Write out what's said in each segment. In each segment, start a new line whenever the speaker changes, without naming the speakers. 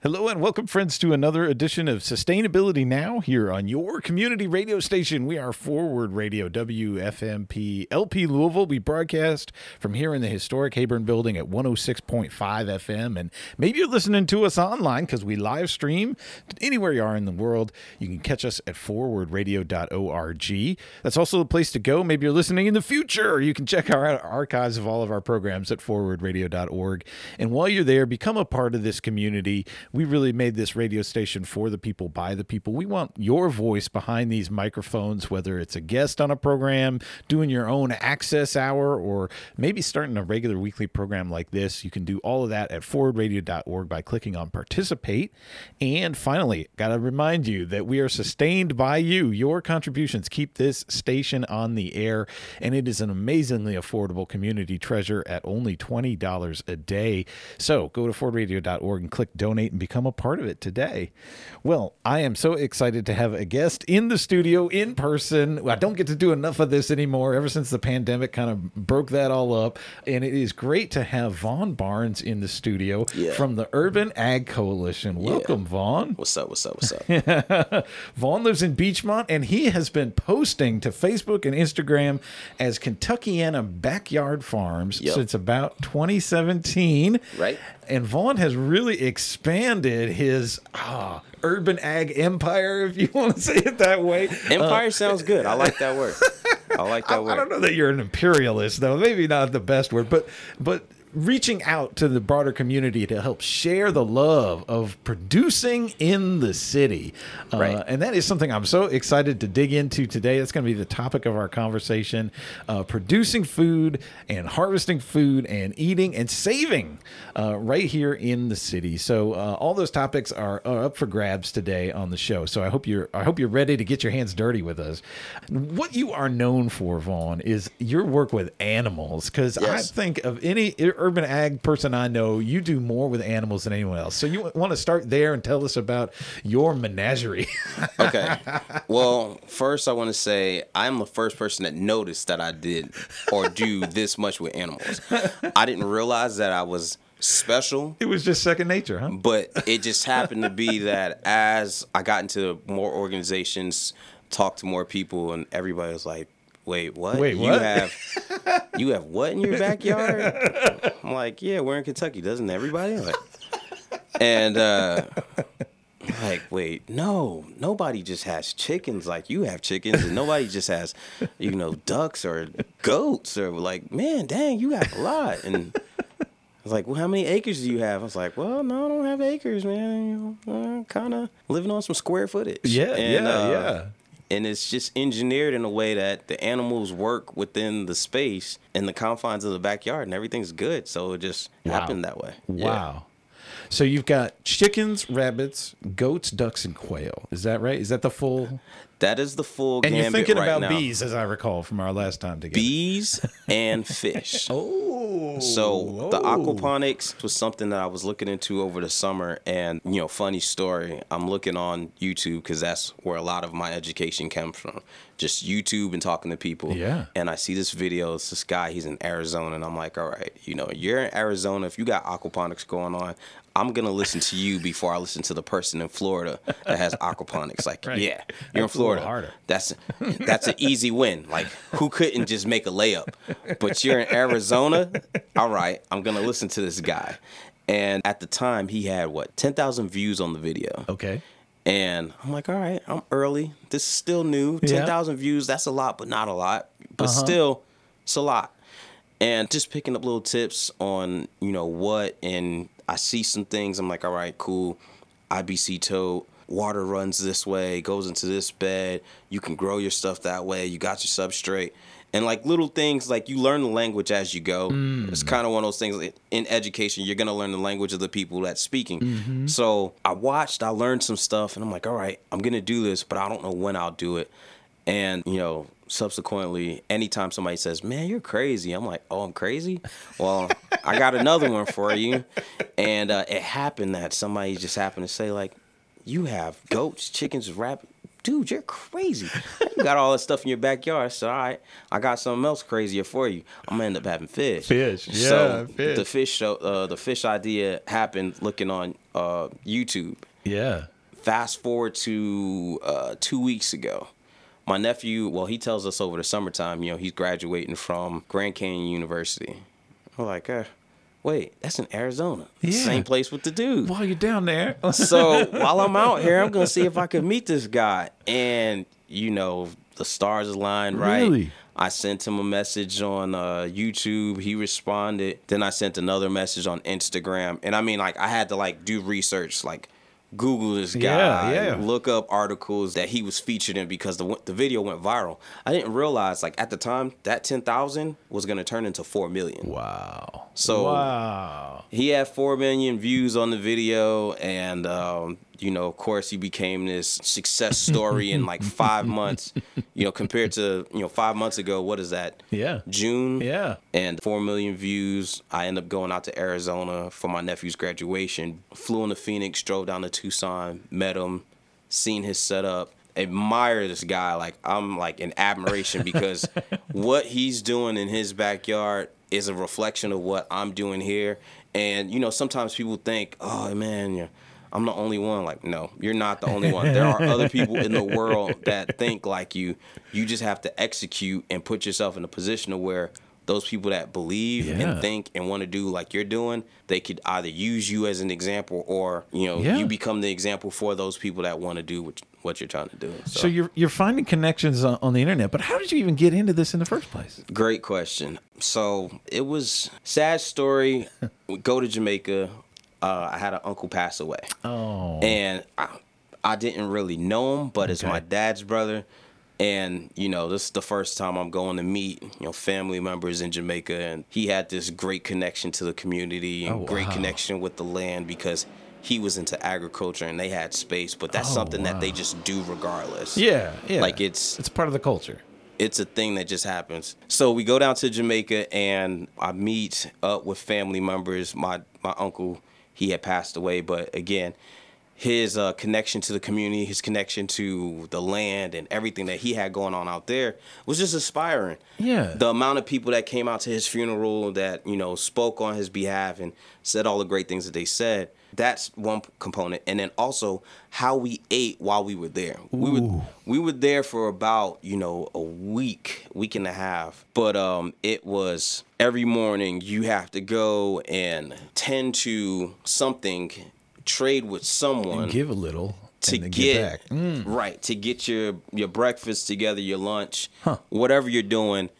Hello and welcome, friends, to another edition of Sustainability Now here on your community radio station. We are Forward Radio, WFMP LP Louisville. We broadcast from here in the historic Heyburn building at 106.5 FM. And maybe you're listening to us online because we live stream anywhere you are in the world. You can catch us at forwardradio.org. That's also the place to go. Maybe you're listening in the future. You can check our archives of all of our programs at forwardradio.org. And while you're there, become a part of this community we really made this radio station for the people, by the people. We want your voice behind these microphones, whether it's a guest on a program, doing your own access hour, or maybe starting a regular weekly program like this. You can do all of that at forwardradio.org by clicking on participate. And finally, got to remind you that we are sustained by you. Your contributions keep this station on the air, and it is an amazingly affordable community treasure at only $20 a day. So go to forwardradio.org and click donate become a part of it today. Well, I am so excited to have a guest in the studio in person. I don't get to do enough of this anymore ever since the pandemic kind of broke that all up. And it is great to have Vaughn Barnes in the studio
Yeah.
from the Urban Ag Coalition. Welcome, Vaughn.
What's up? What's up? What's up?
Vaughn lives in Beachmont and he has been posting to Facebook and Instagram as Kentuckiana Backyard Farms
Yep.
since about 2017.
Right.
And Vaughn has really expanded his ah, urban ag empire, if you want to say it that way.
Empire sounds good. I like that word. I like that
I,
word.
I don't know that you're an imperialist, though. Maybe not the best word, but but reaching out to the broader community to help share the love of producing in the city, uh, and that is something I'm so excited to dig into today. That's going to be the topic of our conversation: uh, producing food and harvesting food and eating and saving uh, right here in the city. So uh, all those topics are, are up for grabs today on the show. So I hope you're I hope you're ready to get your hands dirty with us. What you are known for, Vaughn, is your work with animals. Because I think of any urban ag person I know, you do more with animals than anyone else. So you want to start there and tell us about your menagerie.
Okay. Well, first I want to say I'm the first person that noticed that I did or do this much with animals. I didn't realize that I was special,
it was just second nature, huh?
but it just happened to be that as I got into more organizations, talked to more people, and everybody was like, "Wait, what?
Wait,
you
what?"
have you have what in your backyard?" I'm like, "Yeah, we're in Kentucky, doesn't everybody?" Like, and uh like wait no nobody just has chickens like you have chickens and nobody just has you know ducks or goats or like man dang you have a lot and I was like, well, how many acres do you have? I was like, well, no, I don't have acres, man. You know, kind of living on some square footage.
Yeah,
And,
yeah,
uh,
yeah.
And it's just engineered in a way that the animals work within the space and the confines of the backyard, and everything's good. So it just happened that way. Yeah.
Wow. So you've got chickens, rabbits, goats, ducks, and quail. Is that right? Is that the full?
That is the full game.
And you're thinking
right
about
now.
bees, as I recall from our last time together.
bees and fish.
Oh,
So the
oh.
aquaponics was something that I was looking into over the summer, and you know, funny story. I'm looking on YouTube because that's where a lot of my education comes from. Just YouTube and talking to people.
Yeah.
And I see this video. It's this guy. He's in Arizona, and I'm like, all right, you know, you're in Arizona. If you got aquaponics going on, I'm gonna listen to you before I listen to the person in Florida that has aquaponics. Like,
Right.
yeah, you're in
That's a
Florida.
harder.
That's that's an easy win. Like who couldn't just make a layup? But you're in Arizona. All right, I'm gonna listen to this guy. And at the time, he had what ten thousand views on the video.
Okay.
And I'm like, all right, I'm early. This is still new.
Yeah.
Ten thousand views. That's a lot, but not a lot. But
Uh-huh.
still, it's a lot. And just picking up little tips on you know what, and I see some things. I'm like, all right, cool. IBC tote. Water runs this way, goes into this bed. You can grow your stuff that way. You got your substrate. And like little things, like you learn the language as you go. It's kind of one of those things in education, you're gonna learn the language of the people that's speaking. So I watched, I learned some stuff, and I'm like, all right, I'm gonna do this, but I don't know when I'll do it. And you know, subsequently, anytime somebody says, "Man, you're crazy," I'm like, "Oh, I'm crazy." Well, I got another one for you. And uh, it happened that somebody just happened to say, like, "You have goats, chickens, rabbit." Dude, you're crazy. you got all that stuff in your backyard. I said, all right, I got something else crazier for you. I'm gonna end up having fish.
Fish, yeah,
so
fish.
the fish show, uh, the fish idea happened looking on uh, YouTube.
Yeah.
Fast forward to uh, two weeks ago. My nephew, well, he tells us over the summertime, you know, he's graduating from Grand Canyon University. We're like, uh, wait, that's in Arizona.
Yeah.
Same place with the dude.
While you're down there.
So while I'm out here, I'm gonna see if I can meet this guy. And you know, the stars aligned right.
Really?
I sent him a message on uh, YouTube. He responded. Then I sent another message on Instagram. And I mean, like, I had to like do research, like Google this guy,
Yeah, yeah.
look up articles that he was featured in because the the video went viral. I didn't realize, like, at the time, that ten thousand was gonna turn into four million.
wow.
So-
wow.
He had four million views on the video, and um, you know, of course, he became this success story in like five months. You know, compared to you know five months ago, what is that?
Yeah.
June.
Yeah.
And four million views. I end up going out to Arizona for my nephew's graduation. Flew into Phoenix, drove down to Tucson, met him, seen his setup. Admire this guy. Like I'm like in admiration because what he's doing in his backyard is a reflection of what I'm doing here. And you know, sometimes people think, "Oh man, you're, I'm the only one." Like, no, you're not the only one. There are other people in the world that think like you. You just have to execute and put yourself in a position of where those people that believe
Yeah.
and think and want to do like you're doing, they could either use you as an example or you know
Yeah.
you become the example for those people that want to do what, what you're trying to do. So,
So you're you're finding connections on, on the internet, but how did you even get into this in the first place?
great question. So it was sad story. we go to Jamaica. Uh, I had an uncle pass away.
Oh.
and I, I didn't really know him, but it's my dad's brother. And you know, this is the first time I'm going to meet you know family members in Jamaica, and he had this great connection to the community and
Oh,
great
wow.
connection with the land because he was into agriculture and they had space. But that's
Oh,
something that they just do regardless.
yeah, yeah.
Like it's
it's part of the culture.
it's a thing that just happens. So we go down to Jamaica and I meet up with family members. My my uncle, he had passed away, but again, his uh, connection to the community, his connection to the land, and everything that he had going on out there was just inspiring.
Yeah.
The amount of people that came out to his funeral that you know spoke on his behalf and said all the great things that they said. That's one component, and then also how we ate while we were there. We were we were there for about you know a week week and a half but um it was every morning you have to go and tend to something trade with someone
Give a little
to
and
get,
back. Mm.
right to get your your breakfast together your lunch
Huh.
whatever you're doing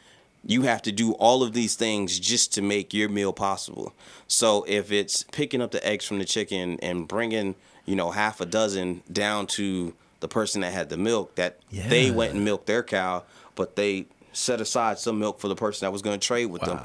you have to do all of these things just to make your meal possible so if it's picking up the eggs from the chicken and bringing you know half a dozen down to the person that had the milk that they went and milked their cow but they set aside some milk for the person that was going to trade with them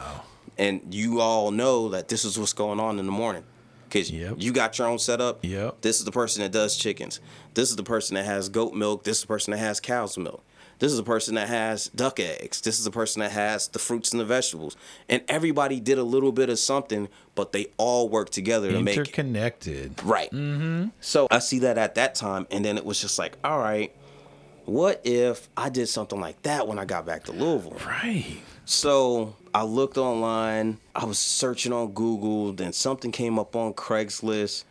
and you all know that this is what's going on in the morning because
Yep.
you got your own setup
Yep.
this is the person that does chickens. This is the person that has goat milk. This is the person that has cow's milk. This is a person that has duck eggs. This is a person that has the fruits and the vegetables. And everybody did a little bit of something, but they all worked together to make it.
Interconnected.
Right. Mm-hmm. So I see that at that time, and then it was just like, all right, what if I did something like that when I got back to Louisville?
Right.
So I looked online. I was searching on Google. Then something came up on Craigslist,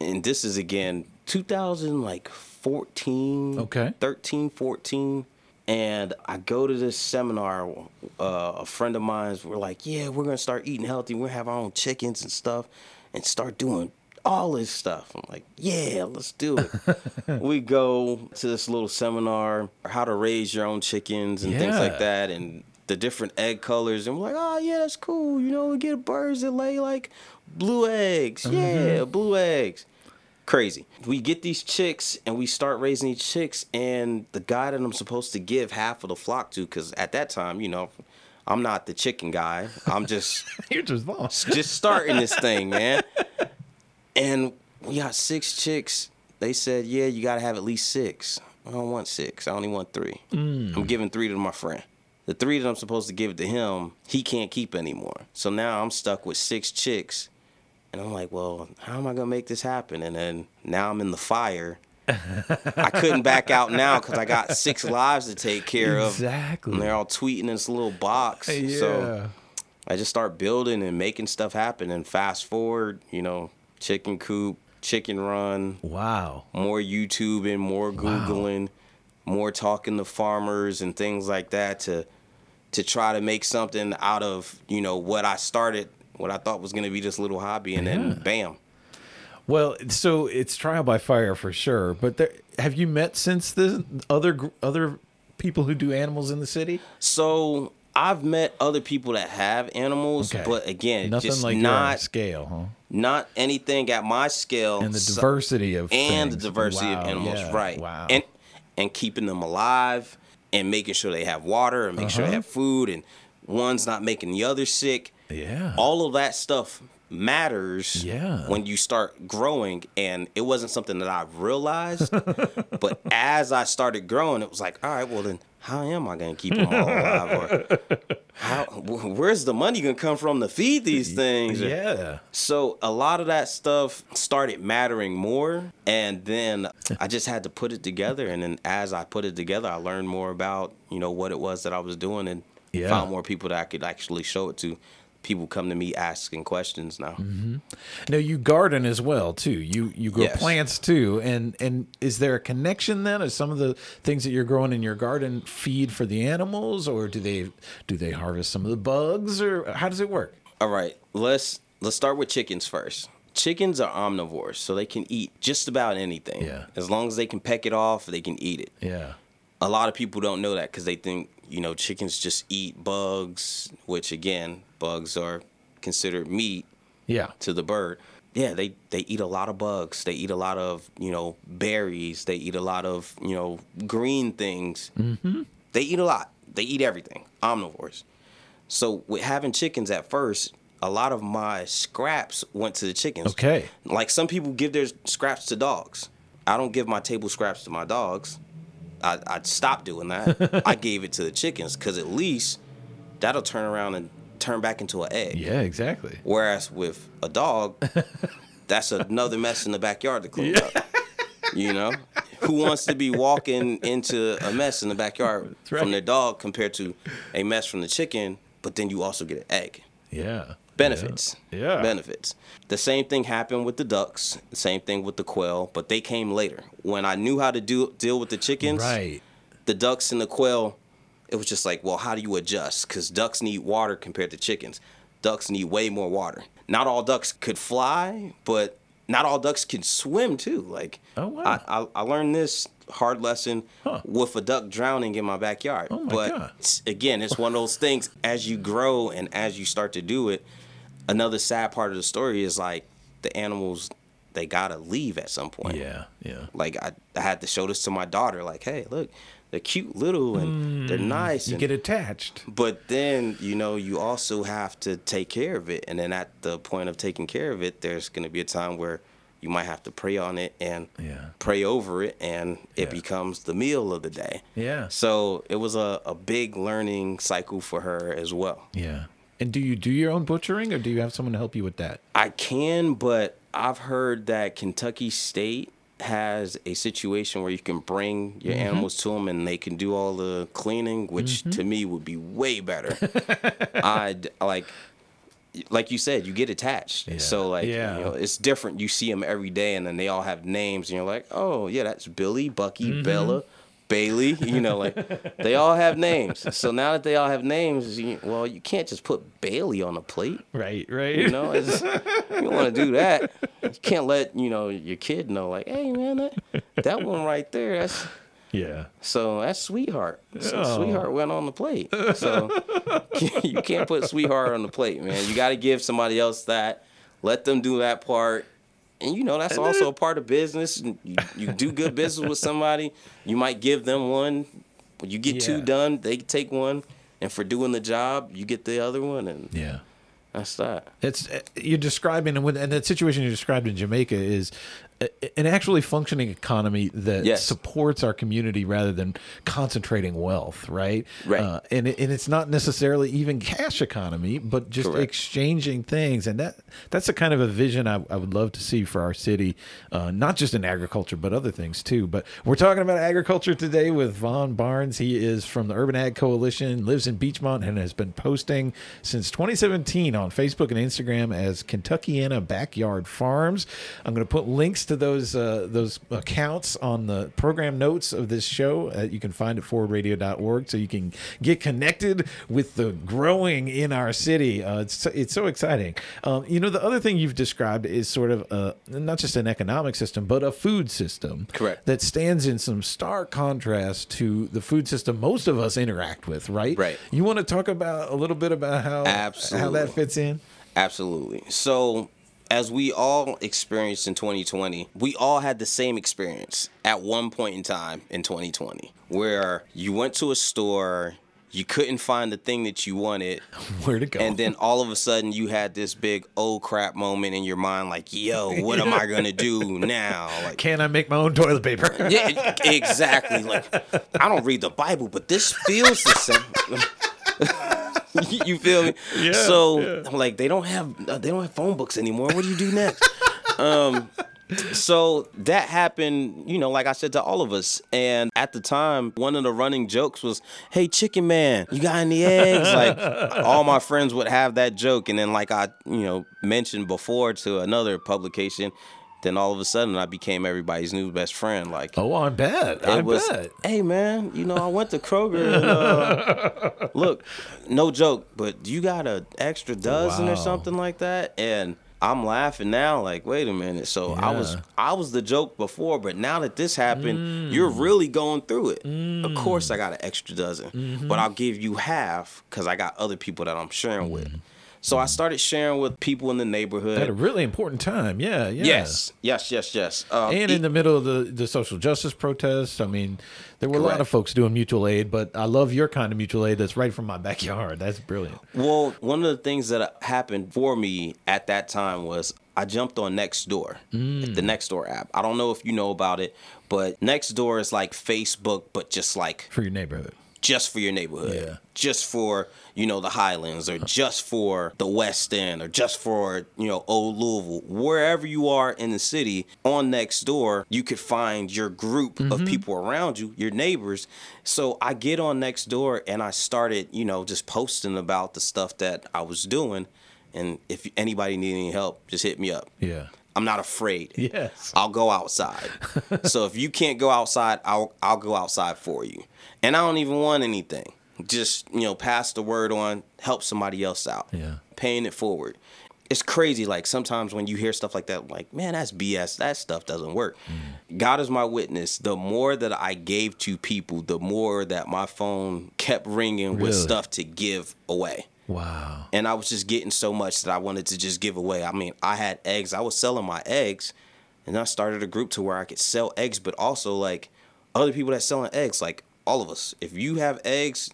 and this is again 2000 like 14,
Okay.
13, 14. And I go to this seminar. Uh, a friend of mine's. We're like, yeah, we're gonna start eating healthy. We're gonna have our own chickens and stuff, and start doing all this stuff. I'm like, yeah, let's do it. we go to this little seminar, how to raise your own chickens and things like that, and the different egg colors. And we're like, oh yeah, that's cool. You know, we get birds that lay like blue eggs. Yeah, blue eggs. Crazy. We get these chicks and we start raising these chicks, and the guy that I'm supposed to give half of the flock to, because at that time, you know, I'm not the chicken guy. I'm just
You're just lost.
just starting this thing, man. And we got six chicks. They said, yeah, you got to have at least six. I don't want six. I only want three. Mm. I'm giving three to my friend. The three that I'm supposed to give to him, he can't keep anymore. So now I'm stuck with six chicks. And I'm like, well, how am I going to make this happen? And then now I'm in the fire I couldn't back out now because I got six lives to take care of.
Exactly.
And they're all tweeting in this little box.
yeah.
So I just start building and making stuff happen. And fast forward, you know, chicken coop, chicken run,
wow.
more YouTubing, more Googling, more talking to farmers and things like that to to try to make something out of, you know, what I started, what I thought was gonna be this little hobby and
Yeah.
then bam.
Well, so it's trial by fire for sure. But there, have you met since the other other people who do animals in the city?
So I've met other people that have animals,
Okay.
but again,
Nothing
just
like
not
scale, huh?
not anything at my scale
And the diversity of
and the diversity
Wow,
of animals,
yeah,
right?
Wow.
And and keeping them alive and making sure they have water and making sure
Uh-huh.
they have food and one's not making the other sick.
Yeah.
All of that stuff matters
Yeah.
when you start growing and it wasn't something that I realized but as I started growing it was like all right well then how am I going to keep them all alive or how where's the money going to come from to feed these things
yeah.
so a lot of that stuff started mattering more, and then I just had to put it together. And then as I put it together, I learned more about you know what it was that I was doing, and
Yeah.
found more people that I could actually show it to. People come to me asking questions now.
Mm-hmm. No, you garden as well too. You you grow
Yes.
plants too, and and is there a connection then? Is some of the things that you're growing in your garden feed for the animals, or do they do they harvest some of the bugs, or how does it work?
All right, let's let's start with chickens first. Chickens are omnivores, so they can eat just about anything.
Yeah.
As long as they can peck it off, they can eat it.
Yeah,
a lot of people don't know that because they think you know chickens just eat bugs, which again, bugs are considered meat
yeah,
to the bird. Yeah, they they eat a lot of bugs. They eat a lot of you know berries. They eat a lot of you know green things. Mm-hmm. They eat a lot. They eat everything. Omnivores. So with having chickens at first, a lot of my scraps went to the chickens.
okay,
Like some people give their scraps to dogs. I don't give my table scraps to my dogs. I, I stopped doing that. I gave it to the chickens because at least that'll turn around and turn back into an egg.
yeah, exactly.
Whereas with a dog, that's another mess in the backyard to clean up. You know, who wants to be walking into a mess in the backyard
right.
from their dog compared to a mess from the chicken? But then you also get an egg
Yeah,
benefits.
Yeah.
Benefits. The same thing happened with the ducks. The same thing with the quail, but they came later. When I knew how to do deal with the chickens,
right.
the ducks and the quail, it was just like, well, how do you adjust? Because ducks need water compared to chickens. Ducks need way more water. Not all ducks could fly, but not all ducks can swim too. Like,
Oh, wow.
I, I, I learned this hard lesson
Huh.
with a duck drowning in my backyard.
Oh, my
but
God.
again, it's one of those things. As you grow and as you start to do it, another sad part of the story is like the animals they gotta leave at some point.
Yeah, yeah.
Like I, I had to show this to my daughter. Like, hey, look, they're cute little and they're hmm, nice.
You
and,
get attached.
but then you know you also have to take care of it, and then at the point of taking care of it, there's gonna be a time where you might have to pray on it and
Yeah.
pray over it, and it
Yeah.
becomes the meal of the day.
Yeah.
So it was a, a big learning cycle for her as well.
Yeah. And do you do your own butchering, or do you have someone to help you with that?
I can, but I've heard that Kentucky State has a situation where you can bring your
Mm-hmm.
animals to them and they can do all the cleaning, which to me would be way better. I'd like, like you said, you get attached.
Yeah.
So like,
Yeah.
you know, it's different. You see them every day, and then they all have names, and you're like, oh yeah, that's Billy, Bucky,
Mm-hmm.
Bella. Bailey, you know, like they all have names. So now that they all have names, you, well, you can't just put Bailey on a plate.
Right, right.
You know, it's, you don't want to do that. You can't let you know your kid know, like, hey man, that, that one right there, that's
yeah.
so that's sweetheart. So
Oh.
sweetheart went on the plate. So you can't put sweetheart on the plate, man. You got to give somebody else that. Let them do that part. And you know that's also a part of business. You, you do good business with somebody, you might give them one. When you get
Yeah.
two done, they take one, and for doing the job, you get the other one, and
Yeah.
that's that.
It's uh, you're describing and when and that situation you described in Jamaica is an actually functioning economy that
Yes.
supports our community rather than concentrating wealth, right?
Right.
Uh, and it, and it's not necessarily even cash economy, but just
Correct.
exchanging things, and that that's the kind of a vision I, I would love to see for our city, uh, not just in agriculture but other things too. But we're talking about agriculture today with Vaughn Barnes. He is from the Urban Ag Coalition, lives in Beachmont, and has been posting since 2017 on Facebook and Instagram as Kentuckiana Backyard Farms. I'm going to put links to those uh, those accounts on the program notes of this show. Uh, you can find at forwardradio.org, so you can get connected with the growing in our city. Uh, it's it's so exciting. Um, you know, the other thing you've described is sort of uh, not just an economic system, but a food system.
Correct.
That stands in some stark contrast to the food system most of us interact with. Right.
Right.
You want to talk about a little bit about how how that fits in?
Absolutely. So, as we all experienced in 2020, we all had the same experience at one point in time in 2020 where you went to a store, you couldn't find the thing that you wanted,
Where to go?
and then all of a sudden you had this big oh crap moment in your mind like, yo, what am I to do now? Like,
can I make my own toilet paper?
yeah, exactly. Like, I don't read the Bible, but this feels the same. you feel me?
Yeah,
So,
yeah.
I'm like, they don't have uh, they don't have phone books anymore. What do you do next? um, so that happened, you know, like I said to all of us. And at the time, one of the running jokes was, "Hey, Chicken Man, you got any eggs?" like all my friends would have that joke, and then like I, you know, mentioned before to another publication. Then all of a sudden, I became everybody's new best friend. Like,
oh, I bet. I
was,
bet.
hey man, you know, I went to Kroger and uh, look, no joke, but you got an extra dozen
Wow.
or something like that, and I'm laughing now, like, wait a minute. So I was, I was the joke before, but now that this happened,
Mm.
you're really going through it. Of course, I got an extra dozen,
Mm-hmm.
but I'll give you half because I got other people that I'm sharing with. So I started sharing with people in the neighborhood.
At a really important time. Yeah. Yeah.
Yes, yes, yes, yes. Um,
And in the middle of the, the social justice protests, I mean, there were a lot of folks doing mutual aid, but I love your kind of mutual aid that's right from my backyard. That's brilliant.
Well, one of the things that happened for me at that time was I jumped on Nextdoor,
Mm.
the Nextdoor app. I don't know if you know about it, but Nextdoor is like Facebook, but just like
For your neighborhood.
Just for your neighborhood,
Yeah.
just for you know the Highlands, or just for the West End, or just for you know Old Louisville, wherever you are in the city. On Nextdoor, you could find your group of mm-hmm. people around you, your neighbors. So I get on Nextdoor and I started, you know, just posting about the stuff that I was doing, and if anybody needed any help, just hit me up.
Yeah.
I'm not afraid.
Yes.
I'll go outside. so if you can't go outside, I'll I'll go outside for you. And I don't even want anything. Just, you know, pass the word on, help somebody else out.
Yeah.
Paying it forward. It's crazy like sometimes when you hear stuff like that like, man, that's BS. That stuff doesn't work. Mm. God is my witness. The more that I gave to people, the more that my phone kept ringing with stuff to give away
Wow.
and I was just getting so much that I wanted to just give away. I mean, I had eggs. I was selling my eggs, and I started a group to where I could sell eggs, but also like other people that selling eggs, like all of us. If you have eggs,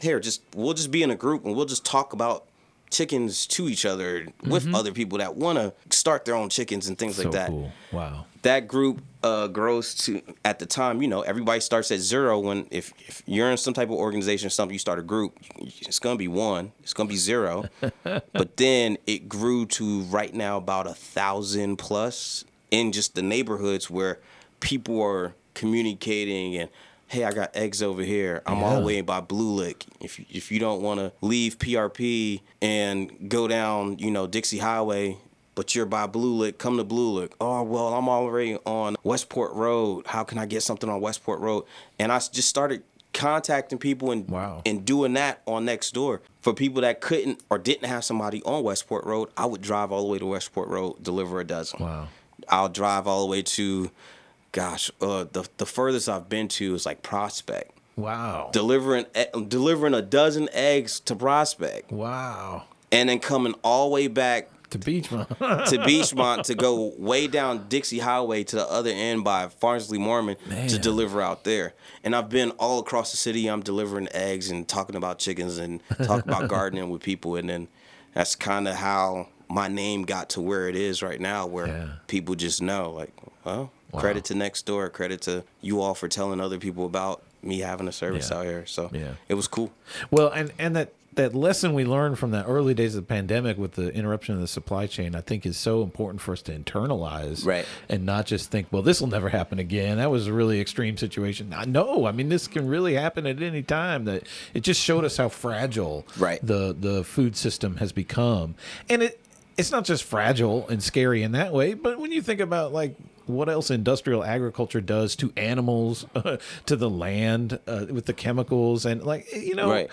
here, just we'll just be in a group and we'll just talk about chickens to each other with other people that want to start their own chickens and things
so
like that
cool. Wow.
that group uh, grows to at the time you know everybody starts at zero when if, if you're in some type of organization or something you start a group it's gonna be one it's gonna be zero but then it grew to right now about a thousand plus in just the neighborhoods where people are communicating and hey i got eggs over here i'm all
Yeah.
the way by blue lick if, you- if you don't want to leave prp and go down you know dixie highway but you're by Blue Lick, come to Blue Lick. Oh, well, I'm already on Westport Road. How can I get something on Westport Road? And I just started contacting people and
Wow.
and doing that on Nextdoor. For people that couldn't or didn't have somebody on Westport Road, I would drive all the way to Westport Road, deliver a dozen.
Wow.
I'll drive all the way to, gosh, uh, the the furthest I've been to is like Prospect,
Wow.
delivering delivering a dozen eggs to Prospect,
Wow.
and then coming all the way back
To Beachmont.
to Beachmont to go way down Dixie Highway to the other end by Farnsley Moremen to deliver out there. And I've been all across the city. I'm delivering eggs and talking about chickens and talking about gardening with people. And then that's kind of how my name got to where it is right now, where
Yeah.
people just know, like, well, credit to Nextdoor, credit to you all for telling other people about me having a service
Yeah.
out here. So
Yeah.
it was cool.
Well, and and that that lesson we learned from the early days of the pandemic with the interruption of the supply chain, I think, is so important for us to internalize,
Right.
And not just think, well, this will never happen again. That was a really extreme situation. No, I mean, this can really happen at any time. That it just showed us how fragile,
Right.
the the food system has become, and it it's not just fragile and scary in that way, but when you think about like what else industrial agriculture does to animals, to the land uh, with the chemicals, and like you know,
Right.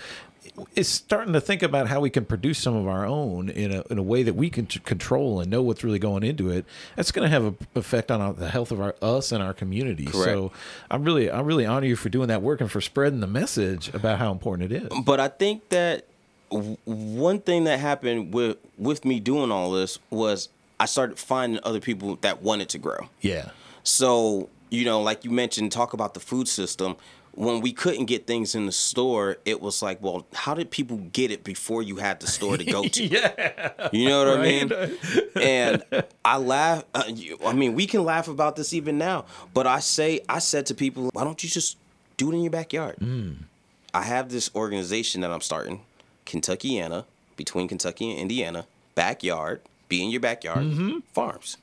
it's starting to think about how we can produce some of our own in a in a way that we can t- control and know what's really going into it. That's going to have an effect on our, the health of our us and our community. So I'm really I really honor you for doing that work and for spreading the message about how important it is.
But I think that w- one thing that happened with with me doing all this was I started finding other people that wanted to grow.
Yeah.
So, you know, like you mentioned, talk about the food system. When we couldn't get things in the store, it was like, well, how did people get it before you had the store to go to?
Yeah.
You know what
Right.
I mean? And I laugh. Uh, you, I mean, we can laugh about this even now. But I say, I said to people, why don't you just do it in your backyard? I have this organization that I'm starting, Kentuckiana, between Kentucky and Indiana, backyard, be in your backyard,
Mm-hmm.
farms.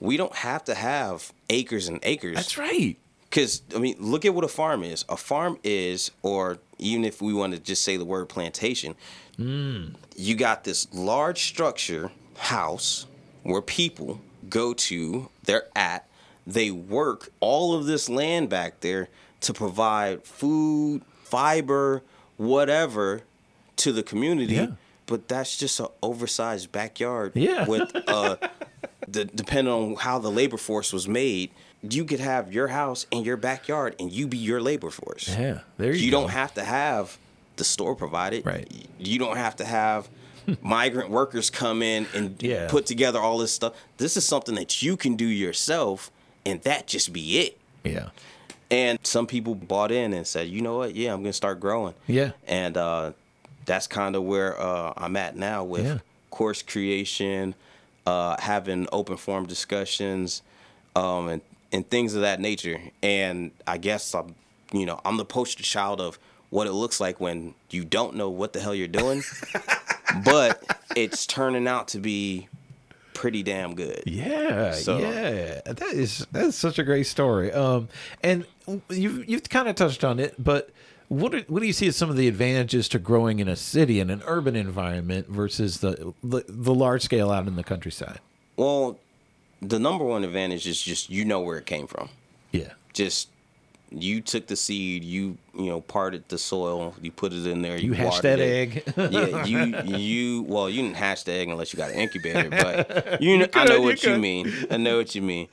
We don't have to have acres and acres.
That's right.
Because, I mean, look at what a farm is. A farm is, or even if we want to just say the word plantation, you got this large structure, house, where people go to, they're at, they work all of this land back there to provide food, fiber, whatever to the community.
Yeah.
But that's just an oversized backyard
Yeah.
with uh the, depending on how the labor force was made, you could have your house in your backyard and you be your labor force.
Yeah. There you, go.
You
go.
don't have to have the store provided.
Right.
You don't have to have migrant workers come in and
Yeah.
put together all this stuff. This is something that you can do yourself and that just be it.
Yeah.
And some people bought in and said, you know what? Yeah, I'm going to start growing.
Yeah.
And uh, that's kind of where uh, I'm at now with
Yeah.
course creation, uh, having open forum discussions, um, and, and things of that nature. And I guess I'm, you know, I'm the poster child of what it looks like when you don't know what the hell you're doing, but it's turning out to be pretty damn good.
Yeah,
So-
yeah, that is that's such a great story. Um, and you've you've kind of touched on it, but what are, what do you see as some of the advantages to growing in a city in an urban environment versus the the, the large scale out in the countryside?
Well, the number one advantage is just you know where it came from.
Yeah,
just you took the seed, you you know parted the soil, you put it in there,
you
you,
hatched that
it.
egg.
yeah, you you well, you didn't hatch the egg unless you got an incubator, but you, know, I know
you
what you mean. I know what you mean.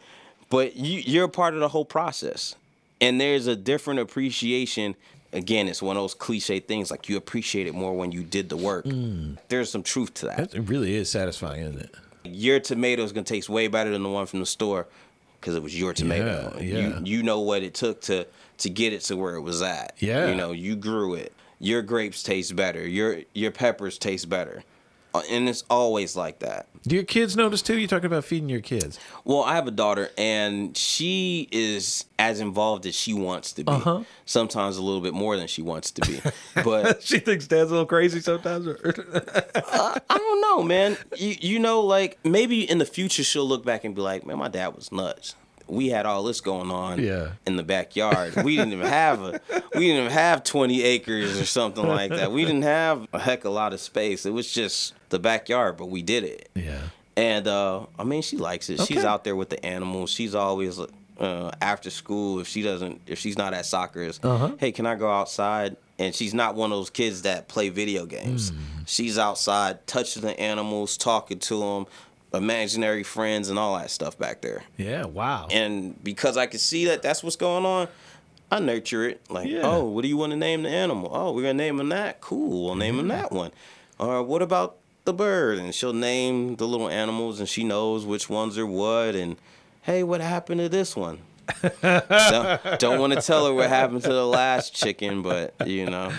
But you you're a part of the whole process, and there's a different appreciation. Again, it's one of those cliche things like you appreciate it more when you did the work.
Mm.
There's some truth to that.
It really is satisfying, isn't it?
Your tomato is gonna taste way better than the one from the store because it was your tomato.
Yeah, yeah.
You you know what it took to to get it to where it was at.
Yeah.
You know, you grew it. Your grapes taste better. Your your peppers taste better. Uh, And it's always like that.
Do your kids notice too? You're talking about feeding your kids?
Well, I have a daughter, and she is as involved as she wants to be.
Uh-huh.
Sometimes a little bit more than she wants to be. But
she thinks dad's a little crazy sometimes.
I don't know, man. You you know, like maybe in the future she'll look back and be like, "Man, my dad was nuts. We had all this going on
Yeah.
in the backyard. We didn't even have a we didn't even have twenty acres or something like that. We didn't have a heck of a lot of space. It was just the backyard, but we did it.
yeah,
And uh, I mean, she likes it. She's out there with the animals. She's always uh, after school if she doesn't if she's not at soccer. Is
Uh-huh.
hey, can I go outside? And she's not one of those kids that play video games.
Hmm.
She's outside touching the animals, talking to them, imaginary friends, and all that stuff back there.
yeah. Wow.
And because I can see that that's what's going on, I nurture it. Like,
Yeah.
oh, what do you want to name the animal? Oh, we're gonna name him that. Cool, we'll name him mm-hmm. that one. Or what about the bird? And she'll name the little animals, and she knows which ones are what. And hey, what happened to this one? don't, don't want to tell her what happened to the last chicken, but you know,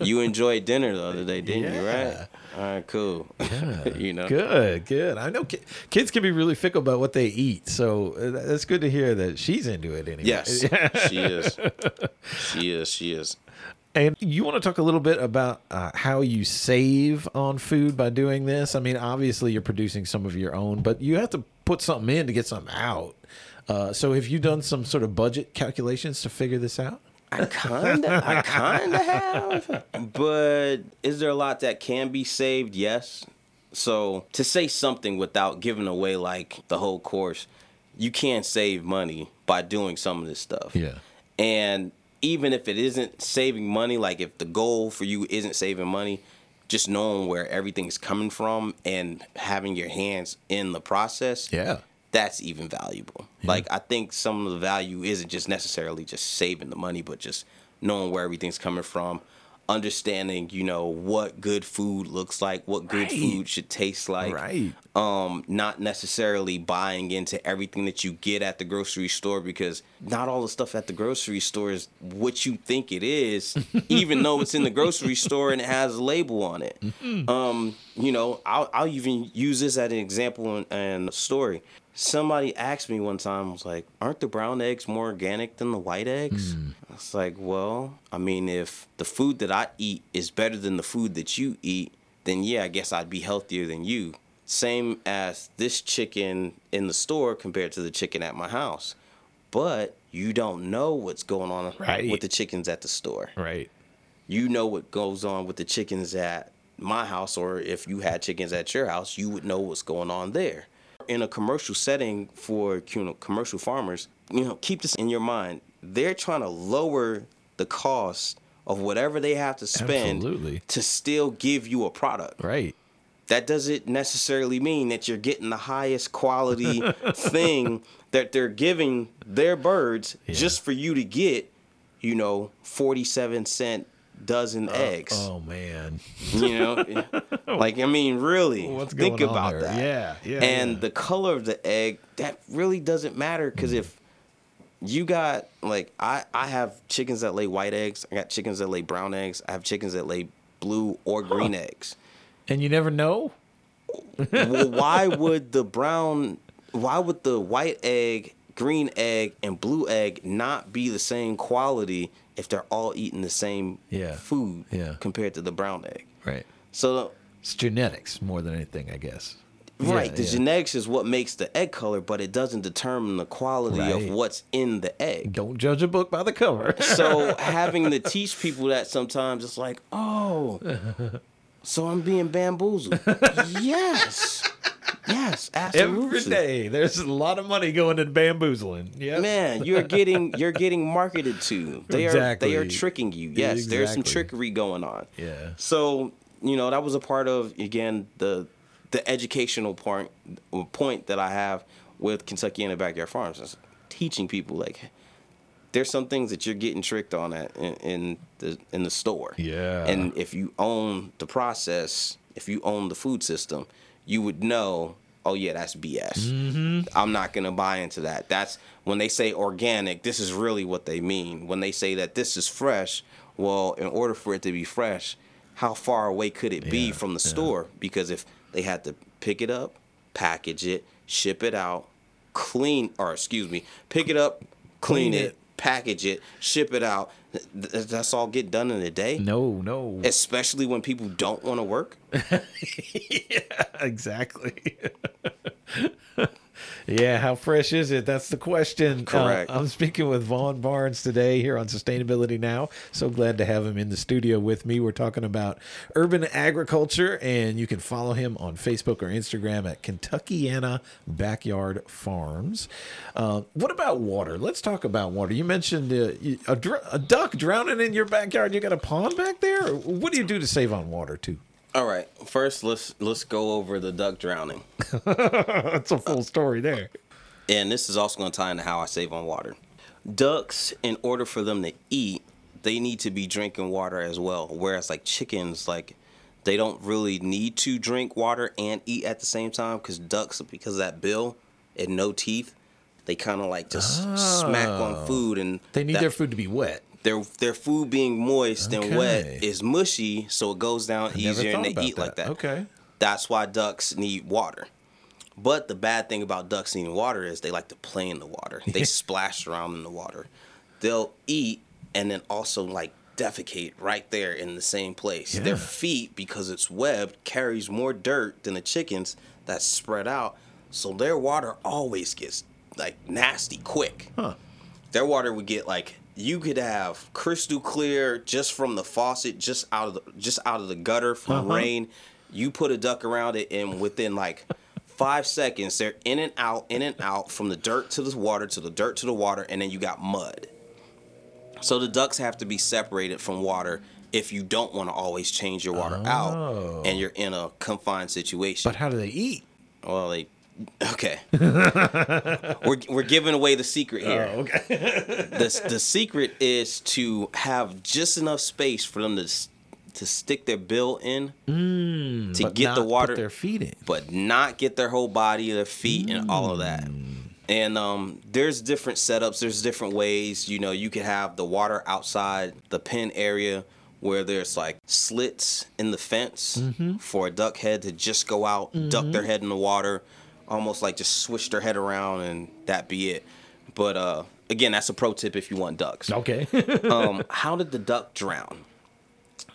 you enjoyed dinner the other day, didn't you? Right? All right, cool. Yeah, you know,
Good, good. I know ki- kids can be really fickle about what they eat, so uh, that's good to hear that she's into it anyway.
Yes, she is. She is. She is.
And you want to talk a little bit about uh, how you save on food by doing this? I mean, obviously you're producing some of your own, but you have to put something in to get something out. Uh, so have you done some sort of budget calculations to figure this out?
I kinda, I kinda have, but is there a lot that can be saved? Yes. So to say something without giving away like the whole course, you can save money by doing some of this stuff.
Yeah.
And even if it isn't saving money, like if the goal for you isn't saving money, just knowing where everything's coming from and having your hands in the process,
Yeah.
That's even valuable. Like I think some of the value isn't just necessarily just saving the money, but just knowing where everything's coming from, understanding, you know, what good food looks like, what good
Right.
food should taste like.
Right.
Um, not necessarily buying into everything that you get at the grocery store because not all the stuff at the grocery store is what you think it is, even though it's in the grocery store and it has a label on it. Um, you know, I'll, I'll even use this as an example and and a story. Somebody asked me one time, was like, "Aren't the brown eggs more organic than the white eggs?" Hmm. I was like, "Well, I mean, if the food that I eat is better than the food that you eat, then yeah, I guess I'd be healthier than you." Same as this chicken in the store compared to the chicken at my house, but you don't know what's going on
Right.
with the chickens at the store
Right.
you know what goes on with the chickens at my house or if you had chickens at your house you would know what's going on there in a commercial setting for you know commercial farmers you know keep this in your mind they're trying to lower the cost of whatever they have to spend
Absolutely.
to still give you a product
Right.
that doesn't necessarily mean that you're getting the highest quality thing that they're giving their birds just for you to get, you know, 47 cent dozen eggs.
Oh man.
You know, like, I mean, really,
What's
think about
there?
that.
Yeah, yeah,
And
yeah.
the color of the egg, that really doesn't matter because
Mm.
if you got like I, I have chickens that lay white eggs. I got chickens that lay brown eggs. I have chickens that lay blue or green eggs
And you never know?
well, why would the brown, why would the white egg, green egg, and blue egg not be the same quality if they're all eating the same
Yeah.
food
Yeah.
compared to the brown egg?
Right.
So,
It's genetics more than anything, I guess.
right,
Yeah,
the genetics is what makes the egg color, but it doesn't determine the quality
Right.
of what's in the egg.
Don't judge a book by the cover.
So having to teach people that sometimes it's like, oh, so I'm being bamboozled. yes, yes, absolutely.
Every day, there's a lot of money going in bamboozling. Yeah,
Man, you're getting you're getting marketed to. They are they are tricking you. Yes, there's some trickery going on.
Yeah.
So you know that was a part of again the the educational point point that I have with Kentuckiana backyard farms is teaching people like there's some things that you're getting tricked on at in, in the in the store.
Yeah.
And if you own the process, if you own the food system, you would know. Oh yeah, that's BS.
Mm-hmm.
I'm not gonna buy into that. That's when they say organic. This is really what they mean. When they say that this is fresh, well, in order for it to be fresh, how far away could it be from the
yeah.
store? Because if they had to pick it up, package it, ship it out, clean, or excuse me, pick it up, clean,
Clean
it,
it.
Package it, ship it out. th- th- That's all get done in a day.
No, no.
Especially when people don't want to work.
exactly. yeah, how fresh is it? That's the question. Uh,
Correct.
I'm speaking with Vaughn Barnes today here on Sustainability Now. So glad to have him in the studio with me. We're talking about urban agriculture, and you can follow him on Facebook or Instagram at Kentuckiana Backyard Farms. Uh, what about water? Let's talk about water. You mentioned uh, a, dr- a duck drowning in your backyard. You got a pond back there? What do you do to save on water, too?
All right. First, let's let's go over the duck drowning.
That's a full story there.
And this is also going to tie into how I save on water. Ducks, in order for them to eat, they need to be drinking water as well. Whereas like chickens, like they don't really need to drink water and eat at the same time because ducks, because of that bill and no teeth, they kind of like just smack
Oh.
on food and
They need
that-
their food to be wet.
Their their food being moist and wet is mushy, so it goes down
Never
easier and they eat like that.
Okay.
That's why ducks need water. But the bad thing about ducks needing water is they like to play in the water. They splash around in the water. They'll eat and then also like defecate right there in the same place.
Yeah.
Their feet, because it's webbed, carries more dirt than the chickens that's spread out. So their water always gets like nasty quick
Huh.
their water would get like you could have crystal clear just from the faucet just out of the just out of the gutter from
Uh-huh.
rain you put a duck around it and within like five seconds they're in and out in and out from the dirt to the water to the dirt to the water and then you got mud so the ducks have to be separated from water if you don't want to always change your water
Oh.
out and you're in a confined situation
But how do they eat?
well they okay we're, we're giving away the secret here
Oh, okay.
the the secret is to have just enough space for them to to stick their bill in to
Mm, But
get
not
the
put
water,
their feet in.
but not get their whole body, their feet, and all of that.
Mm.
And um, there's different setups. There's different ways. You know, you could have the water outside the pen area where there's like slits in the fence
Mm-hmm.
for a duck head to just go out, duck their head in the water, almost like just switch their head around and that be it. But uh, again, that's a pro tip if you want ducks
Okay.
um, how did the duck drown?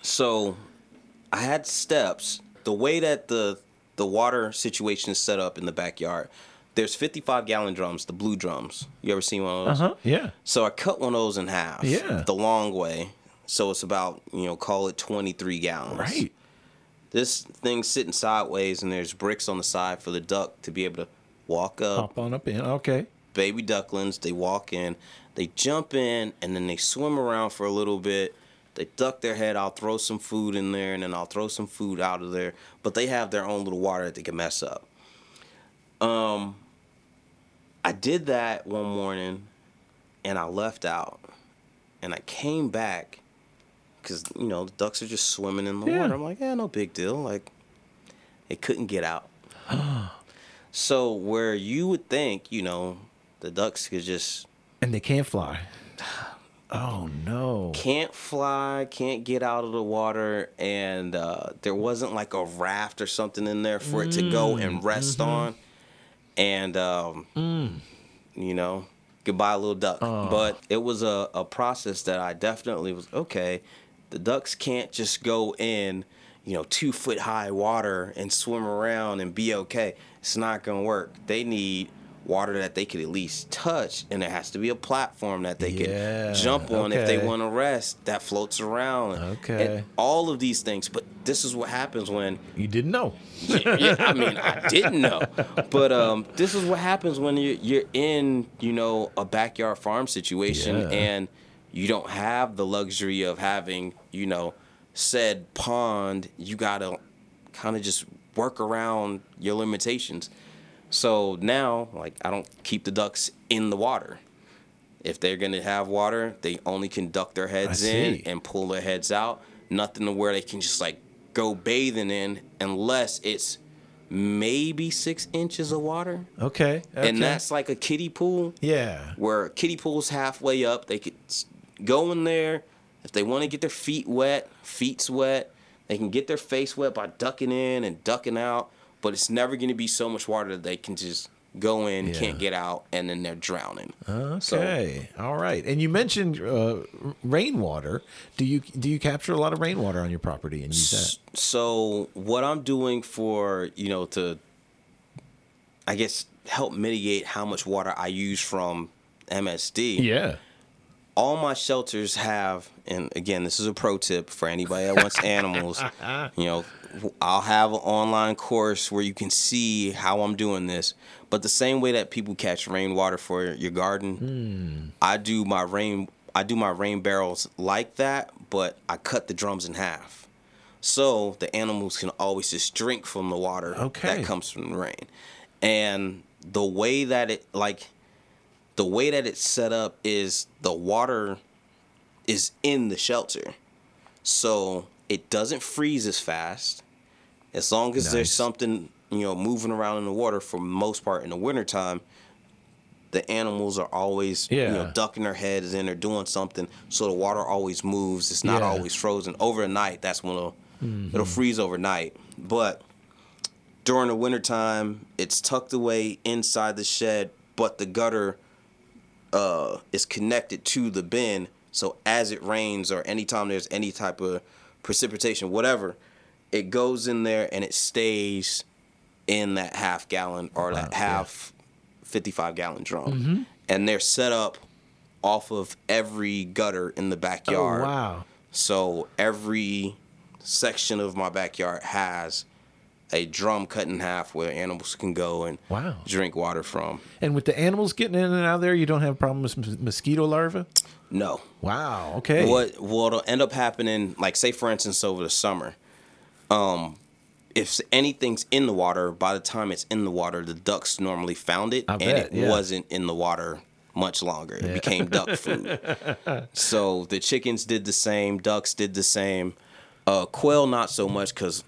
So, I had steps. The way that the the water situation is set up in the backyard, there's 55 gallon drums, the blue drums. You ever seen one of those?
uh huh. Yeah.
So I cut one of those in half.
Yeah.
The long way. So it's about you know call it 23 gallons.
Right.
This thing's sitting sideways, and there's bricks on the side for the duck to be able to walk up
Hop on up in. Okay.
baby ducklings. They walk in, they jump in, and then they swim around for a little bit. They duck their head. I'll throw some food in there, and then I'll throw some food out of there. But they have their own little water that they can mess up. Um, I did that one morning, and I left out, and I came back because you know the ducks are just swimming in the
Yeah.
water. I'm like, yeah, no big deal. Like, it couldn't get out. so where you would think, you know, the ducks could just
And they can't fly. Oh no.
can't fly, can't get out of the water, and uh, there wasn't like a raft or something in there for it to go and rest on. And um, you know, goodbye, little duck. But it was a, a process that I definitely was okay. The ducks can't just go in, you know, two foot high water and swim around and be okay. It's not gonna work. They need water that they could at least touch, and there has to be a platform that they
Yeah,
can jump on if they want to rest that floats around.
Okay.
and all of these things, but this is what happens when
You didn't know.
yeah, yeah, I mean, I didn't know, but um, this is what happens when you're you're in, you know, a backyard farm situation,
Yeah.
and you don't have the luxury of having, you know, said pond. You gotta kind of just work around your limitations. So now, like, I don't keep the ducks in the water. If they're gonna have water, they only can duck their heads in and pull their heads out. Nothing to where they can just like go bathing in unless it's maybe six inches of water.
Okay. okay.
And that's like a kiddie pool
yeah.
where kiddie pool's halfway up. They could go in there. If they want to get their feet wet, feet's wet. They can get their face wet by ducking in and ducking out. But it's never going to be so much water that they can just go in,
Yeah.
can't get out, and then they're drowning.
Okay. All right. And you mentioned uh, rainwater. Do you do you capture a lot of rainwater on your property and use that?
So what I'm doing for you know to, I guess help mitigate how much water I use from MSD.
Yeah.
All my shelters have, and again, this is a pro tip for anybody that wants animals. You know, I'll have an online course where you can see how I'm doing this. But the same way that people catch rainwater for your garden, hmm. I do my rain. I do my rain barrels like that, but I cut the drums in half so the animals can always just drink from the water
Okay.
that comes from the rain. And the way that it like the way that it's set up is the water is in the shelter. So it doesn't freeze as fast. As long as there's something, you know, moving around in the water for most part in the wintertime, the animals are always you know ducking their heads and they're doing something, so the water always moves. It's not
Yeah.
always frozen. Overnight, that's when it'll
Mm-hmm.
it'll freeze overnight. But during the wintertime, it's tucked away inside the shed, but the gutter uh, is connected to the bin. So as it rains or anytime there's any type of precipitation, whatever, it goes in there and it stays in that half gallon or that
Wow, yeah.
half 55 gallon drum. And they're set up off of every gutter in the
Oh,
backyard.
wow.
So every section of my backyard has a drum cut in half where animals can go and
Wow.
drink water from.
And with the animals getting in and out of there, you don't have problems with mosquito larvae?
No.
Wow. Okay.
What what'll end up happening, like say for instance over the summer, um, if anything's in the water, by the time it's in the water, the ducks normally found it,
I
and
bet,
it
yeah.
wasn't in the water much longer. It became duck food. so the chickens did the same, ducks did the same. Uh, quail not so much because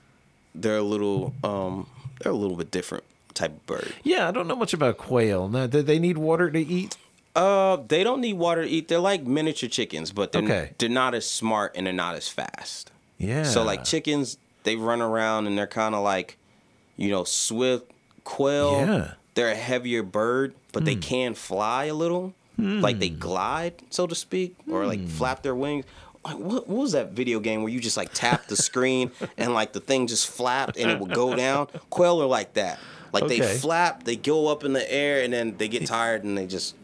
they're a little um, they're a little bit different type of bird.
Yeah, I don't know much about quail. Now, do they need water to eat?
Uh, they don't need water to eat. They're like miniature chickens, but they're
Okay.
they're not as smart and they're not as fast.
Yeah.
So like chickens, they run around and they're kind of like, you know, swift. Quail,
Yeah. Hmm.
they're a heavier bird, but they can fly a little, like they glide, so to speak, or
Hmm.
like flap their wings. Like what, what was that video game where you just like tap the screen and like the thing just flapped and it would go down? Quail are like that. Like
Okay.
they flap, they go up in the air, and then they get tired and they just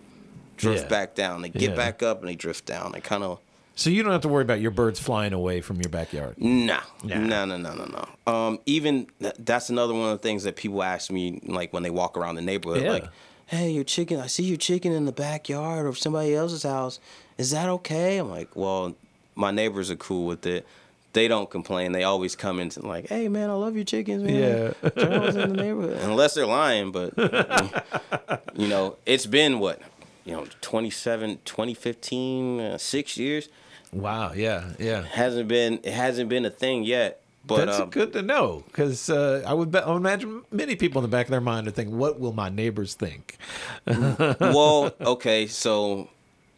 drift
Yeah.
back down. They get
Yeah.
back up and they drift down. They kind of
So you don't have to worry about your birds flying away from your backyard.
No,
Nah.
no, no, no, no, no. Um, even th- that's another one of the things that people ask me, like when they walk around the neighborhood,
Yeah.
like, "Hey, your chicken! I see your chicken in the backyard or somebody else's house. Is that okay?" I'm like, "Well, my neighbors are cool with it. They don't complain. They always come in and like, "Hey, man, I love your chickens, man.
Yeah.
Charles in the neighborhood." Unless they're lying, but you know, it's been what, you know, 27, 2015, uh, six years
Wow. Yeah. Yeah.
hasn't been it hasn't been a thing yet. But
That's
um,
good to know because uh, I would bet, I would imagine many people in the back of their mind are thinking, "What will my neighbors think?"
well, okay, so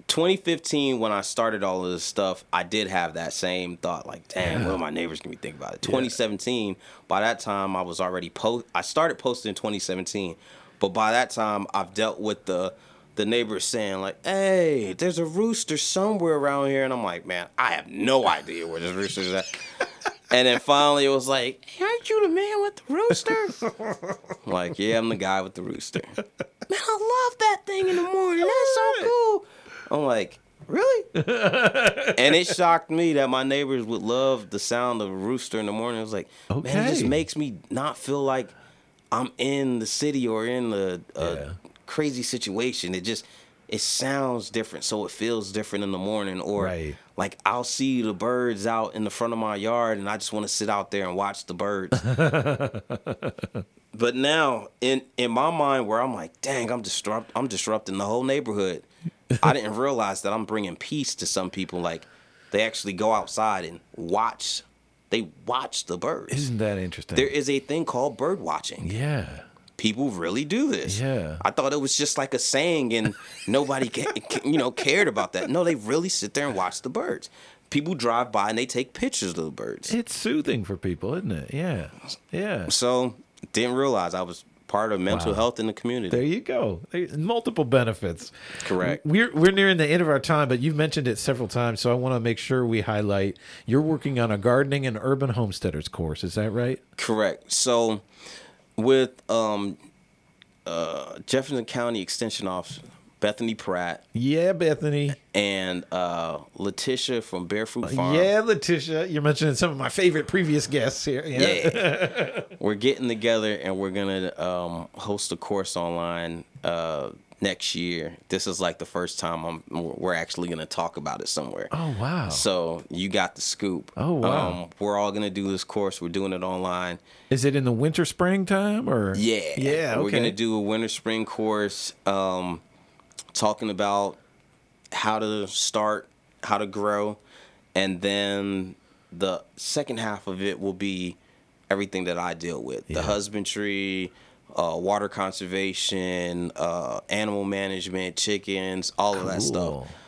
2015 when I started all of this stuff, I did have that same thought, like, damn, what are my neighbors gonna be thinking about it? 2017, by that time I was already post. I started posting in 2017, but by that time I've dealt with the the neighbors saying like, "Hey, there's a rooster somewhere around here," and I'm like, man, I have no idea where this rooster is at. And then finally it was like, hey, aren't you the man with the rooster? Like, yeah, I'm the guy with the rooster. Man, I love that thing in the morning. That's so cool. I'm like, really? and it shocked me that my neighbors would love the sound of a rooster in the morning. I was like, man, it just makes me not feel like I'm in the city or in the uh,
Yeah.
crazy situation. It just it sounds different, so it feels different in the morning. Or
Right.
like I'll see the birds out in the front of my yard, and I just want to sit out there and watch the birds. but now, in in my mind, where I'm like, dang, I'm disrupt, I'm disrupting the whole neighborhood. I didn't realize that I'm bringing peace to some people. Like they actually go outside and watch. They watch the birds.
Isn't that interesting?
There is a thing called bird watching
yeah.
people really do this.
Yeah.
I thought it was just like a saying and nobody you know cared about that. No, they really sit there and watch the birds. People drive by and they take pictures of the birds.
It's soothing for people, isn't it? Yeah. Yeah.
So, didn't realize I was part of mental
Wow.
health in the community.
There you go. Multiple benefits.
Correct.
We're we're nearing the end of our time, but you've mentioned it several times, so I want to make sure we highlight you're working on a gardening and urban homesteaders course. Is that right?
Correct. So, with um, uh, Jefferson County Extension Officer Bethany Pratt
Yeah, Bethany.
and uh, Letitia from Barefoot Farm.
Yeah, Letitia. You're mentioning some of my favorite previous guests here. Yeah.
Yeah. we're getting together and we're gonna um, host a course online uh, next year. This is like the first time I'm we're actually gonna talk about it somewhere.
Oh wow.
So you got the scoop.
Oh, wow.
Um, we're all gonna do this course. We're doing it online.
Is it in the winter spring time or?
Yeah.
Yeah. Okay.
We're gonna do a winter spring course, um, talking about how to start, how to grow, and then the second half of it will be everything that I deal with: the husbandry, uh, water conservation, uh, animal management, chickens, all of that stuff.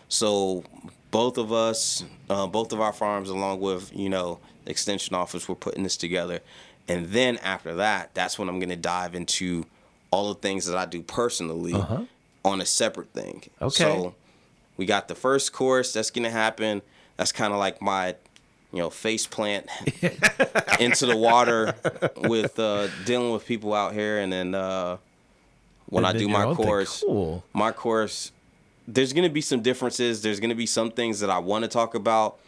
So both of us, uh, both of our farms, along with you know extension office, we're putting this together. And then after that, that's when I'm gonna dive into all the things that I do personally on a separate thing.
Okay.
So we got the first course that's gonna happen. That's kind of like my, you know, face plant into the water with uh, dealing with people out here, and then uh, when
And
I do my course,
Cool.
my course, there's gonna be some differences. There's gonna be some things that I want to talk about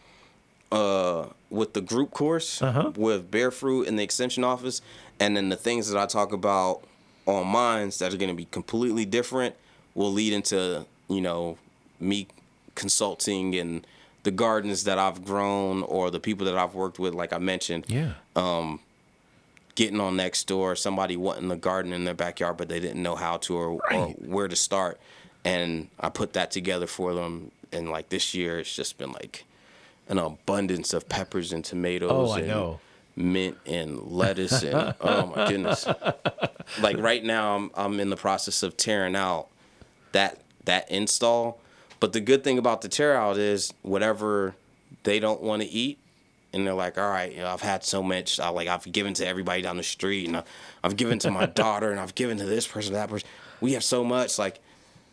uh, with the group course
Uh-huh.
with Barefoot in the extension office, and then the things that I talk about on mines that are gonna be completely different will lead into you know me consulting and the gardens that I've grown or the people that I've worked with, like I mentioned
Yeah.
Um, getting on Nextdoor, somebody wanting a garden in their backyard, but they didn't know how to or, or where to start. And I put that together for them. And like this year, it's just been like an abundance of peppers and tomatoes
Oh, I
and
know.
mint and lettuce and oh my goodness. Like right now, I'm I'm in the process of tearing out that that install. But the good thing about the tear out is whatever they don't want to eat, and they're like, all right, you know, I've had so much. I like I've given to everybody down the street, and I, I've given to my daughter, and I've given to this person, that person. We have so much. Like,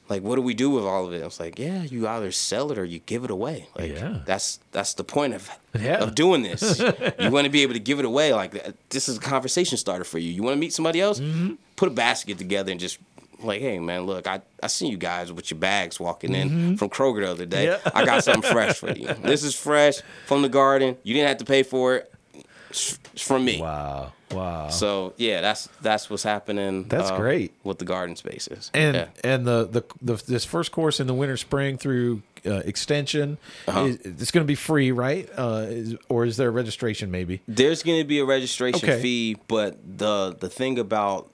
like what do we do with all of it? I was like, yeah, you either sell it or you give it away. Like
Yeah.
that's that's the point of
Yeah.
of doing this. you want to be able to give it away. Like this is a conversation starter for you. You want to meet somebody else?
Mm-hmm.
Put a basket together and just like, hey man, look, I I seen you guys with your bags walking in from Kroger the other day.
Mm-hmm.
I got something fresh for you. This is fresh from the garden. You didn't have to pay for it. It's it's from me.
Wow. Wow.
So yeah, that's that's what's happening.
That's
uh,
great.
with the garden spaces.
and
yeah.
and the, the the this first course in the winter spring through uh, extension
Uh-huh.
is, it's going to be free right uh, is, or is there a registration maybe
There's going to be a registration
Okay.
fee, but the the thing about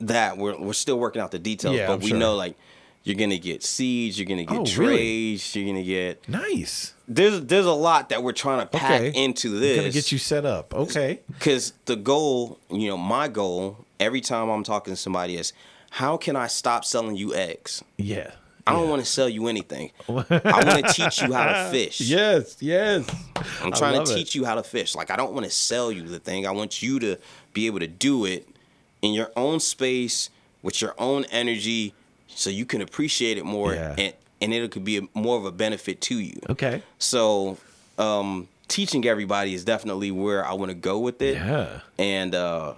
that we're we're still working out the details.
Yeah,
but
I'm
we
sure.
know like you're gonna get seeds, you're gonna get
Oh,
trays,
really?
you're gonna get
nice
there's there's a lot that we're trying to pack
Okay.
into this.
get you set up okay
because the goal, you know, my goal every time I'm talking to somebody is how can I stop selling you eggs?
yeah
I don't want to sell you anything. I want to teach you how to fish.
yes yes
I'm trying to
it.
teach you how to fish. Like I don't want to sell you the thing. I want you to be able to do it in your own space with your own energy, so you can appreciate it more,
Yeah.
and and it could be a, more of a benefit to you.
okay
So, um, teaching everybody is definitely where I want to go with it,
yeah
and uh,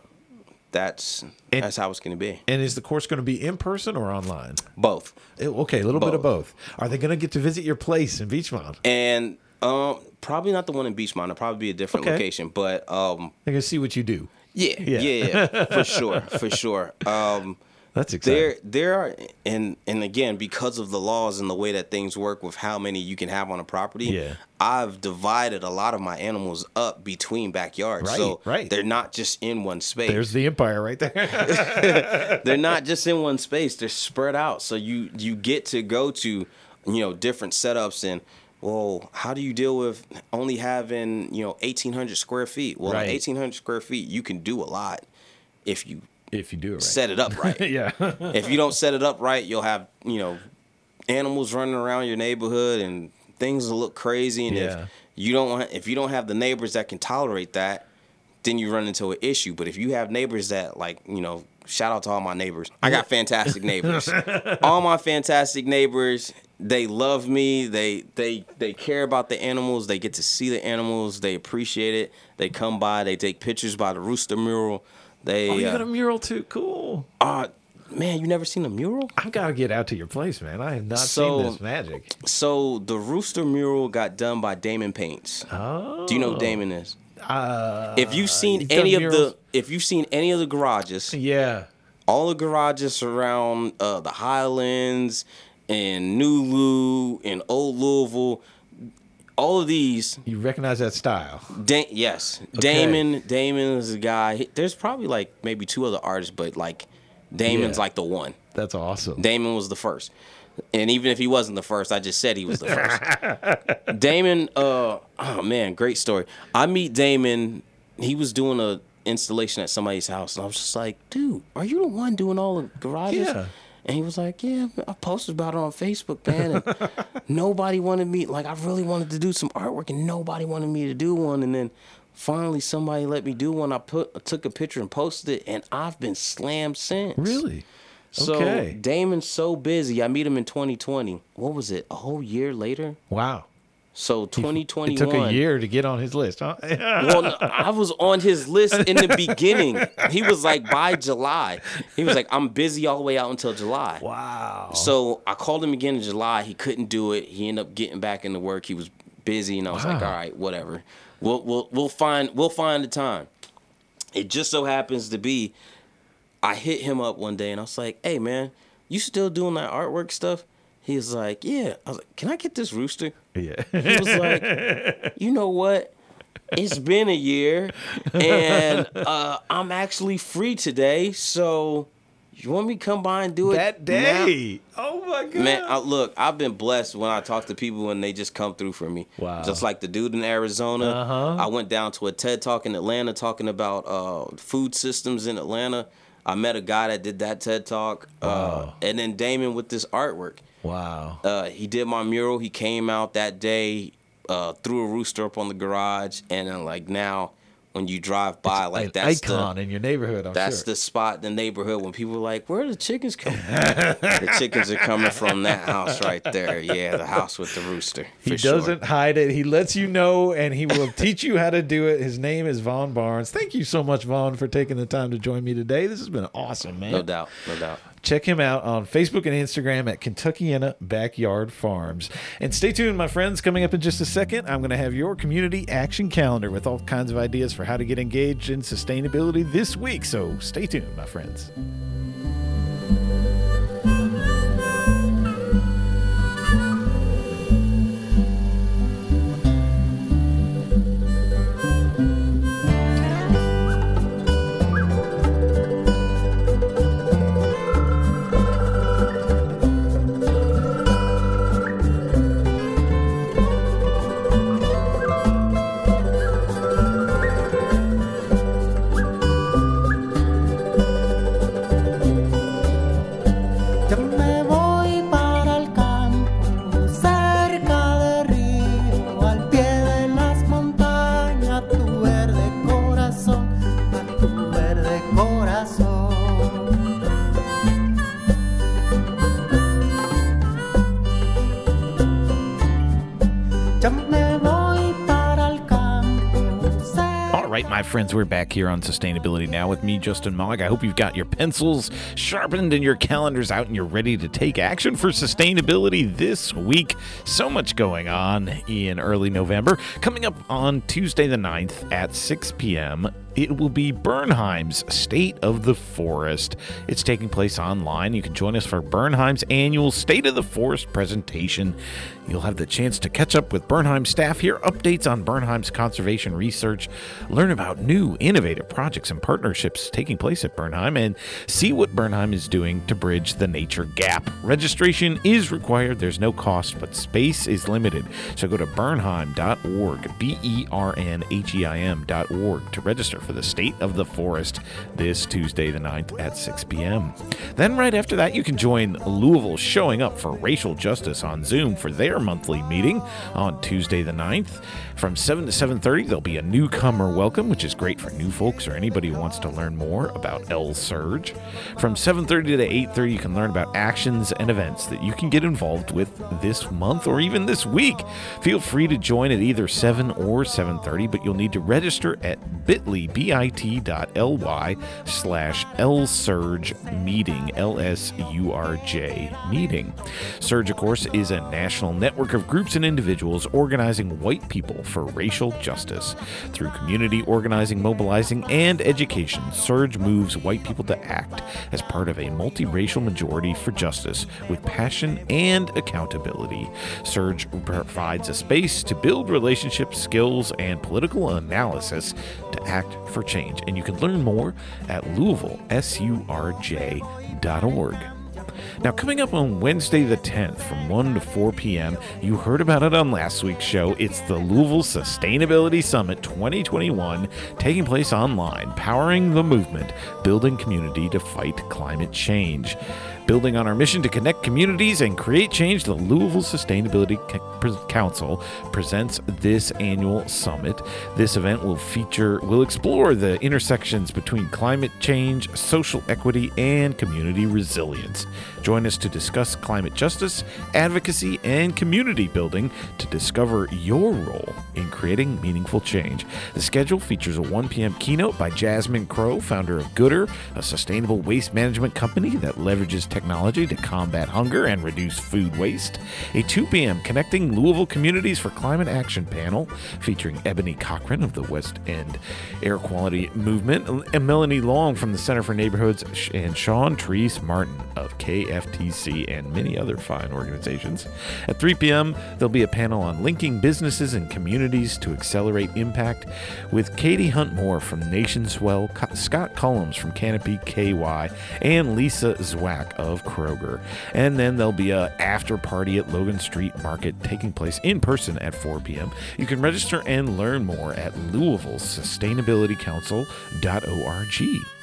that's
And-
that's how it's going to be.
and is the course going to be in person or online
Both.
Eh, okay a little bit of both are they going to get to visit your place in Beechmont
And um, probably not the one in Beechmont. It'll probably be a different
Okay.
location, but um,
they're going to see what you do
yeah,
Yeah.
yeah, yeah, for sure, for sure. Um,
that's exciting
there, there are, and and again, because of the laws and the way that things work with how many you can have on a property,
Yeah.
I've divided a lot of my animals up between backyards, so
Right, right.
they're not just in one space.
there's the empire right there
they're not just in one space; they're spread out. So you you get to go to, you know, different setups and. Well, how do you deal with only having you know eighteen hundred square feet? Well,
Right.
eighteen hundred square feet, you can do a lot if you
if you do it right
set it up right.
yeah
if you don't set it up right, you'll have you know animals running around your neighborhood and things will look crazy. And
Yeah.
if you don't want, if you don't have the neighbors that can tolerate that, then you run into an issue. But if you have neighbors that like you know, shout out to all my neighbors. I got fantastic neighbors. all my fantastic neighbors. They love me. They they they care about the animals. They get to see the animals. They appreciate it. They come by. They take pictures by the rooster mural. They
oh you
uh,
got a mural too cool
uh, man, you never seen a mural?
I've got to get out to your place, man. I have not
So-
seen this magic.
So the rooster mural got done by Damon Paints.
Oh,
Do you know who Damon is?
Uh,
If you've seen any of
murals?
the, if you've seen any of the garages,
yeah,
all the garages around uh, the Highlands and Nulu and Old Louisville, all of these,
you recognize that style.
da- yes, Damon. Damon is a guy. There's probably like maybe two other artists, but like Damon's
Yeah.
like the one.
That's awesome.
Damon was the first. And even if he wasn't the first, I just said he was the first. Damon, uh, oh man, great story. I meet Damon. He was doing a installation at somebody's house, and I was just like, dude, are you the one doing all the garages?
Yeah.
And he was like, yeah, I posted about it on Facebook, man. And nobody wanted me. Like, I really wanted to do some artwork, and nobody wanted me to do one. And then finally, somebody let me do one. I put, I took a picture and posted it, and I've been slammed since.
Really?
So
Okay.
Damon's so busy. I meet him in 2020. What was it? A whole year later.
Wow.
So 2021.
It took a year to get on his list, huh?
Well, no, I was on his list in the beginning. He was like by July. He was like, I'm busy all the way out until July.
wow.
So I called him again in July. He couldn't do it. He ended up getting back into work. He was busy, and I was like, all right, whatever. We'll we'll we'll find we'll find the time. It just so happens to be, I hit him up one day and I was like, hey man, you still doing that artwork stuff? He was like, yeah. I was like, can I get this rooster?
Yeah.
He was like, you know what? It's been a year, and uh, I'm actually free today. So, you want me to come by and do it
that
now?"
day. Oh my god.
Man, I, look, I've been blessed when I talk to people and they just come through for me.
Wow.
Just like the dude in Arizona.
Uh-huh.
I went down to a TED talk in Atlanta talking about uh, food systems in Atlanta. I met a guy that did that TED talk. Uh, and then Damon with this artwork.
Wow.
Uh, he did my mural. He came out that day, uh, threw a rooster up on the garage, and then like now, when you drive by, like
An
that's
icon
the
in your neighborhood, I'm
that's
sure.
the spot in the neighborhood when people are like, "Where are the chickens coming?" the chickens are coming from that house right there. Yeah, the house with the rooster.
He
sure.
doesn't hide it. He lets you know and he will teach you how to do it. His name is Vaughn Barnes. Thank you so much, Vaughn, for taking the time to join me today. This has been awesome, man.
No doubt, no doubt.
Check him out on Facebook and Instagram at Kentuckiana Backyard Farms. And stay tuned, my friends. Coming up in just a second, I'm going to have your community action calendar with all kinds of ideas for how to get engaged in sustainability this week. So stay tuned, my friends. Friends, we're back here on Sustainability Now with me, Justin Mog. I hope you've got your pencils sharpened and your calendars out and you're ready to take action for sustainability this week. So much going on in early November. Coming up on Tuesday the 9th at 6 p.m., it will be Bernheim's State of the Forest. It's taking place online. You can join us for Bernheim's annual State of the Forest presentation. You'll have the chance to catch up with Bernheim staff, hear updates on Bernheim's conservation research, learn about new innovative projects and partnerships taking place at Bernheim, and see what Bernheim is doing to bridge the nature gap. Registration is required. There's no cost, but space is limited. So go to bernheim.org, B E R N H E I M.org to register for the State of the Forest this Tuesday, the 9th at 6 p.m. Then, right after that, you can join Louisville showing up for racial justice on Zoom for their monthly meeting on Tuesday, the 9th. From 7 to 7.30, there'll be a newcomer welcome, which is great for new folks or anybody who wants to learn more about LSURJ. From 7.30 to 8.30, you can learn about actions and events that you can get involved with this month or even this week. Feel free to join at either 7 or 7.30, but you'll need to register at bit.ly, bit.ly slash L-SURJ meeting, L-S-U-R-J meeting. SURJ, of course, is a national network of groups and individuals organizing white people for racial justice. Through community organizing, mobilizing, and education, SURJ moves white people to act as part of a multiracial majority for justice with passion and accountability. SURJ provides a space to build relationships, skills, and political analysis to act for change. And you can learn more at LouisvilleSURJ.org. Now, coming up on Wednesday the 10th from 1 to 4 p.m., you heard about it on last week's show. It's the Louisville Sustainability Summit 2021 taking place online, powering the movement, building community to fight climate change. Building on our mission to connect communities and create change, the Louisville Sustainability Council presents this annual summit. This event will feature, will explore the intersections between climate change, social equity, and community resilience. Join us to discuss climate justice, advocacy, and community building to discover your role in creating meaningful change. The schedule features a 1 p.m. keynote by Jasmine Crowe, founder of Goodr, a sustainable waste management company that leverages technology to combat hunger and reduce food waste. A 2 p.m. Connecting Louisville Communities for Climate Action panel featuring Ebony Cochran of the West End Air Quality Movement, and Melanie Long from the Center for Neighborhoods, and Shauntrice Martin of KFTC, and many other fine organizations. At 3 p.m., there'll be a panel on linking businesses and communities to accelerate impact with Katie Hunt Moore from Nationswell, Scott Collins from Canopy KY, and Lisa Zwack of Kroger. And then there'll be a after party at Logan Street Market taking place in person at 4 p.m. You can register and learn more at louisvillesustainabilitycouncil.org.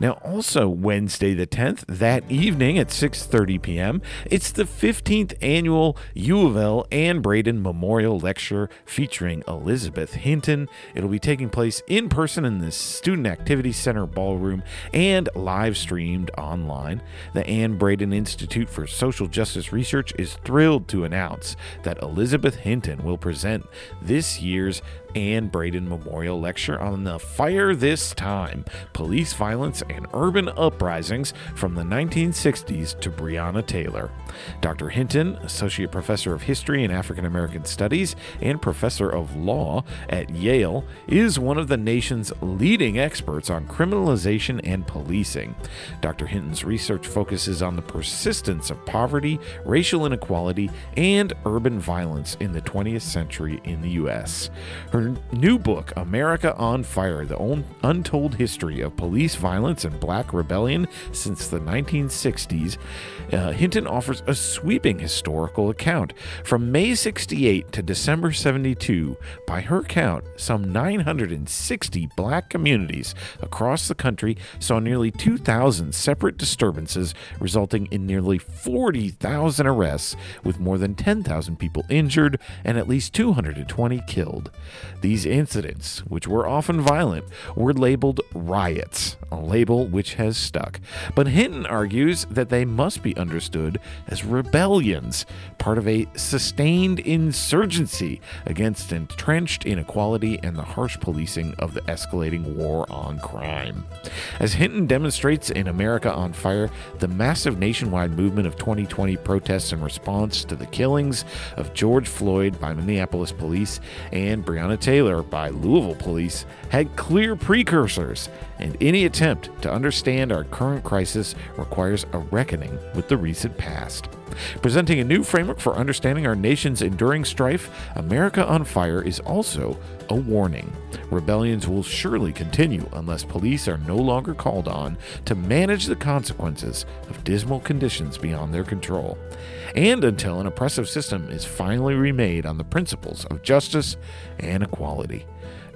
Now, also Wednesday the 10th, that evening at 6:30 p.m., it's the 15th annual U of L Anne Braden Memorial Lecture featuring Elizabeth Hinton. It'll be taking place in person in the Student Activity Center ballroom and live streamed online. The Anne Braden Institute for Social Justice Research is thrilled to announce that Elizabeth Hinton will present this year's Anne Braden Memorial Lecture on the Fire This Time Police Violence and Urban Uprisings from the 1960s to Breonna Taylor. Dr. Hinton, Associate Professor of History and African American Studies and Professor of Law at Yale, is one of the nation's leading experts on criminalization and policing. Dr. Hinton's research focuses on the persistence of poverty, racial inequality, and urban violence in the 20th century in the U.S. Her new book, America on Fire The Untold History of Police Violence and Black Rebellion Since the 1960s, uh, Hinton offers a sweeping historical account. From May 68 to December 72, by her count, some 960 black communities across the country saw nearly 2,000 separate disturbances, resulting in nearly 40,000 arrests, with more than 10,000 people injured and at least 220 killed. These incidents, which were often violent, were labeled riots, a label which has stuck. But Hinton argues that they must be understood as rebellions, part of a sustained insurgency against entrenched inequality and the harsh policing of the escalating war on crime. As Hinton demonstrates in America on Fire, the massive nationwide movement of 2020 protests in response to the killings of George Floyd by Minneapolis police and Breonna Taylor by Louisville police had clear precursors, and any attempt to understand our current crisis requires a reckoning with the recent past. Presenting a new framework for understanding our nation's enduring strife, America on Fire is also a warning. Rebellions will surely continue unless police are no longer called on to manage the consequences of dismal conditions beyond their control, and until an oppressive system is finally remade on the principles of justice and equality.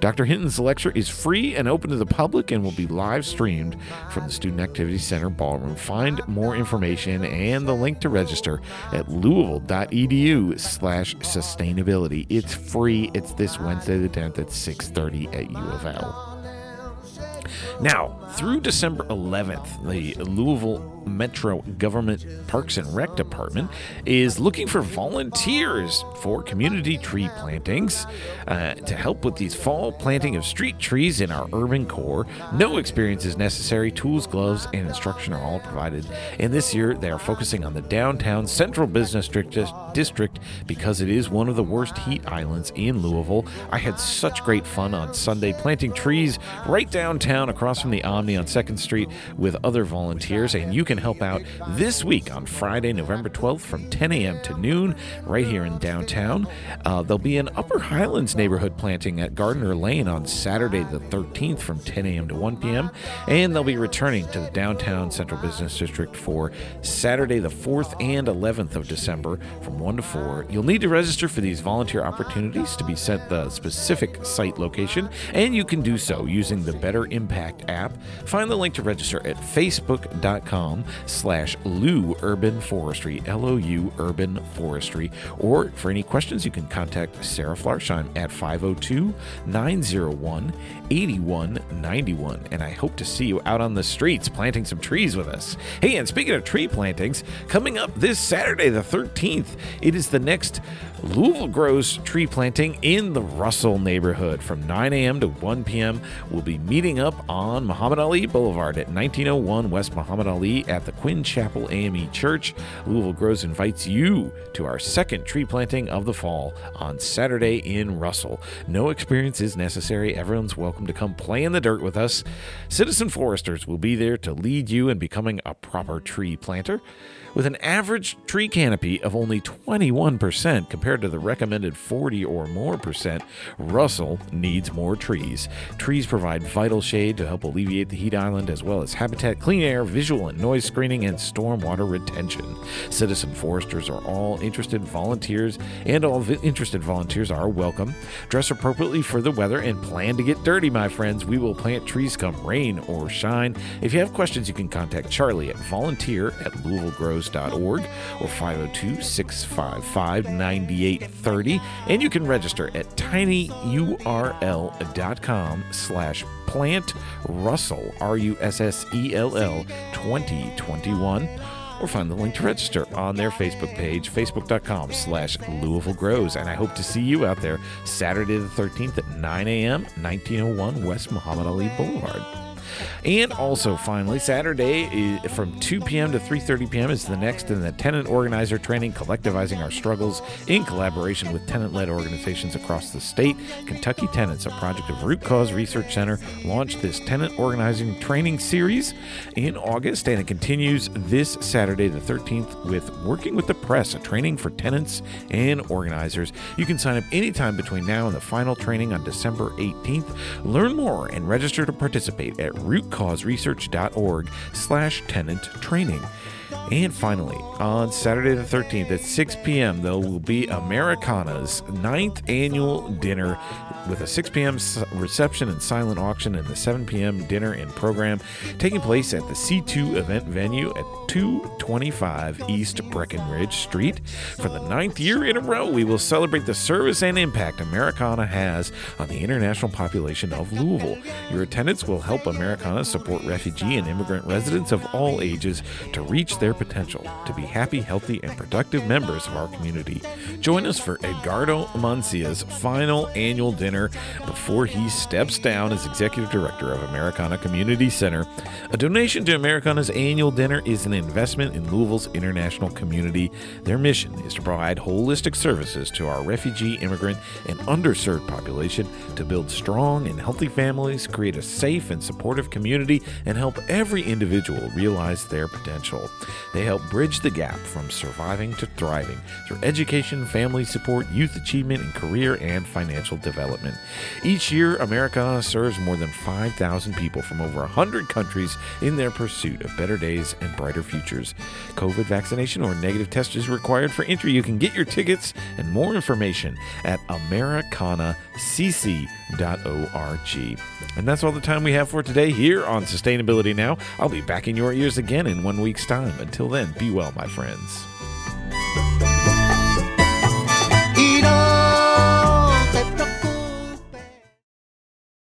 Dr. Hinton's lecture is free and open to the public and will be live streamed from the Student Activity Center ballroom. Find more information and the link to register at louisville.edu slash sustainability. It's free. It's this Wednesday the 10th at 6.30 at U of L. Now, through December 11th, the Louisville Metro Government Parks and Rec Department is looking for volunteers for community tree plantings uh, to help with these fall planting of street trees in our urban core. No experience is necessary. Tools, gloves, and instruction are all provided. And this year, they are focusing on the downtown Central Business District because it is one of the worst heat islands in Louisville. I had such great fun on Sunday planting trees right downtown across from the Omni on 2nd Street with other volunteers, and you can can help out this week on Friday, November 12th from 10 a.m. to noon, right here in downtown. Uh, there'll be an Upper Highlands neighborhood planting at Gardner Lane on Saturday, the 13th from 10 a.m. to 1 p.m. And they'll be returning to the downtown Central Business District for Saturday, the 4th and 11th of December from 1 to 4. You'll need to register for these volunteer opportunities to be sent the specific site location, and you can do so using the Better Impact app. Find the link to register at facebook.com slash Lou Urban Forestry, L-O-U Urban Forestry. Or for any questions, you can contact Sarah Flarsheim at 502-901-8191. And I hope to see you out on the streets planting some trees with us. Hey, and speaking of tree plantings, coming up this Saturday, the 13th, it is the next Louisville Grows tree planting in the Russell neighborhood from 9 a.m. to 1 p.m. We'll be meeting up on Muhammad Ali Boulevard at 1901 West Muhammad Ali at the Quinn Chapel AME Church. Louisville Grows invites you to our second tree planting of the fall on Saturday in Russell. No experience is necessary. Everyone's welcome to come play in the dirt with us. Citizen foresters will be there to lead you in becoming a proper tree planter. With an average tree canopy of only 21% compared to the recommended 40 or more percent, Russell needs more trees. Trees provide vital shade to help alleviate the heat island, as well as habitat, clean air, visual and noise screening, and stormwater retention. Citizen foresters are all interested volunteers, and all vi- interested volunteers are welcome. Dress appropriately for the weather and plan to get dirty, my friends. We will plant trees come rain or shine. If you have questions, you can contact Charlie at volunteer at louisvillegrows.org or 502 655 9830. And you can register at tinyurl.com slash plant russell, R U S S E L L 2021 or find the link to register on their Facebook page, facebook.com slash Louisville Grows. And I hope to see you out there Saturday the 13th at 9 a.m., 1901 West Muhammad Ali Boulevard. And also, finally, Saturday from 2 p.m. to 3:30 p.m. is the next in the tenant organizer training, collectivizing our struggles in collaboration with tenant-led organizations across the state. Kentucky Tenants, a project of Root Cause Research Center, launched this tenant organizing training series in August, and it continues this Saturday, the 13th, with Working with the Press, a training for tenants and organizers. You can sign up anytime between now and the final training on December 18th. Learn more and register to participate at rootcauseresearch.org slash tenant training. And finally, on Saturday the 13th at 6 p.m., there will be Americana's ninth annual dinner with a 6 p.m. reception and silent auction and the 7 p.m. dinner and program taking place at the C2 event venue at 225 East Breckinridge Street. For the ninth year in a row, we will celebrate the service and impact Americana has on the international population of Louisville. Your attendance will help Americana support refugee and immigrant residents of all ages to reach their potential to be happy, healthy, and productive members of our community. Join us for Edgardo Mansilla's final annual dinner before he steps down as executive director of Americana Community Center. A donation to Americana's annual dinner is an investment in Louisville's international community. Their mission is to provide holistic services to our refugee, immigrant, and underserved population to build strong and healthy families, create a safe and supportive community, and help every individual realize their potential. They help bridge the gap from surviving to thriving through education, family support, youth achievement, and career and financial development. Each year, Americana serves more than 5,000 people from over 100 countries in their pursuit of better days and brighter futures. COVID vaccination or negative test is required for entry. You can get your tickets and more information at americanacc.org. And that's all the time we have for today here on Sustainability Now. I'll be back in your ears again in one week's time. Until then, be well, my friends.
y no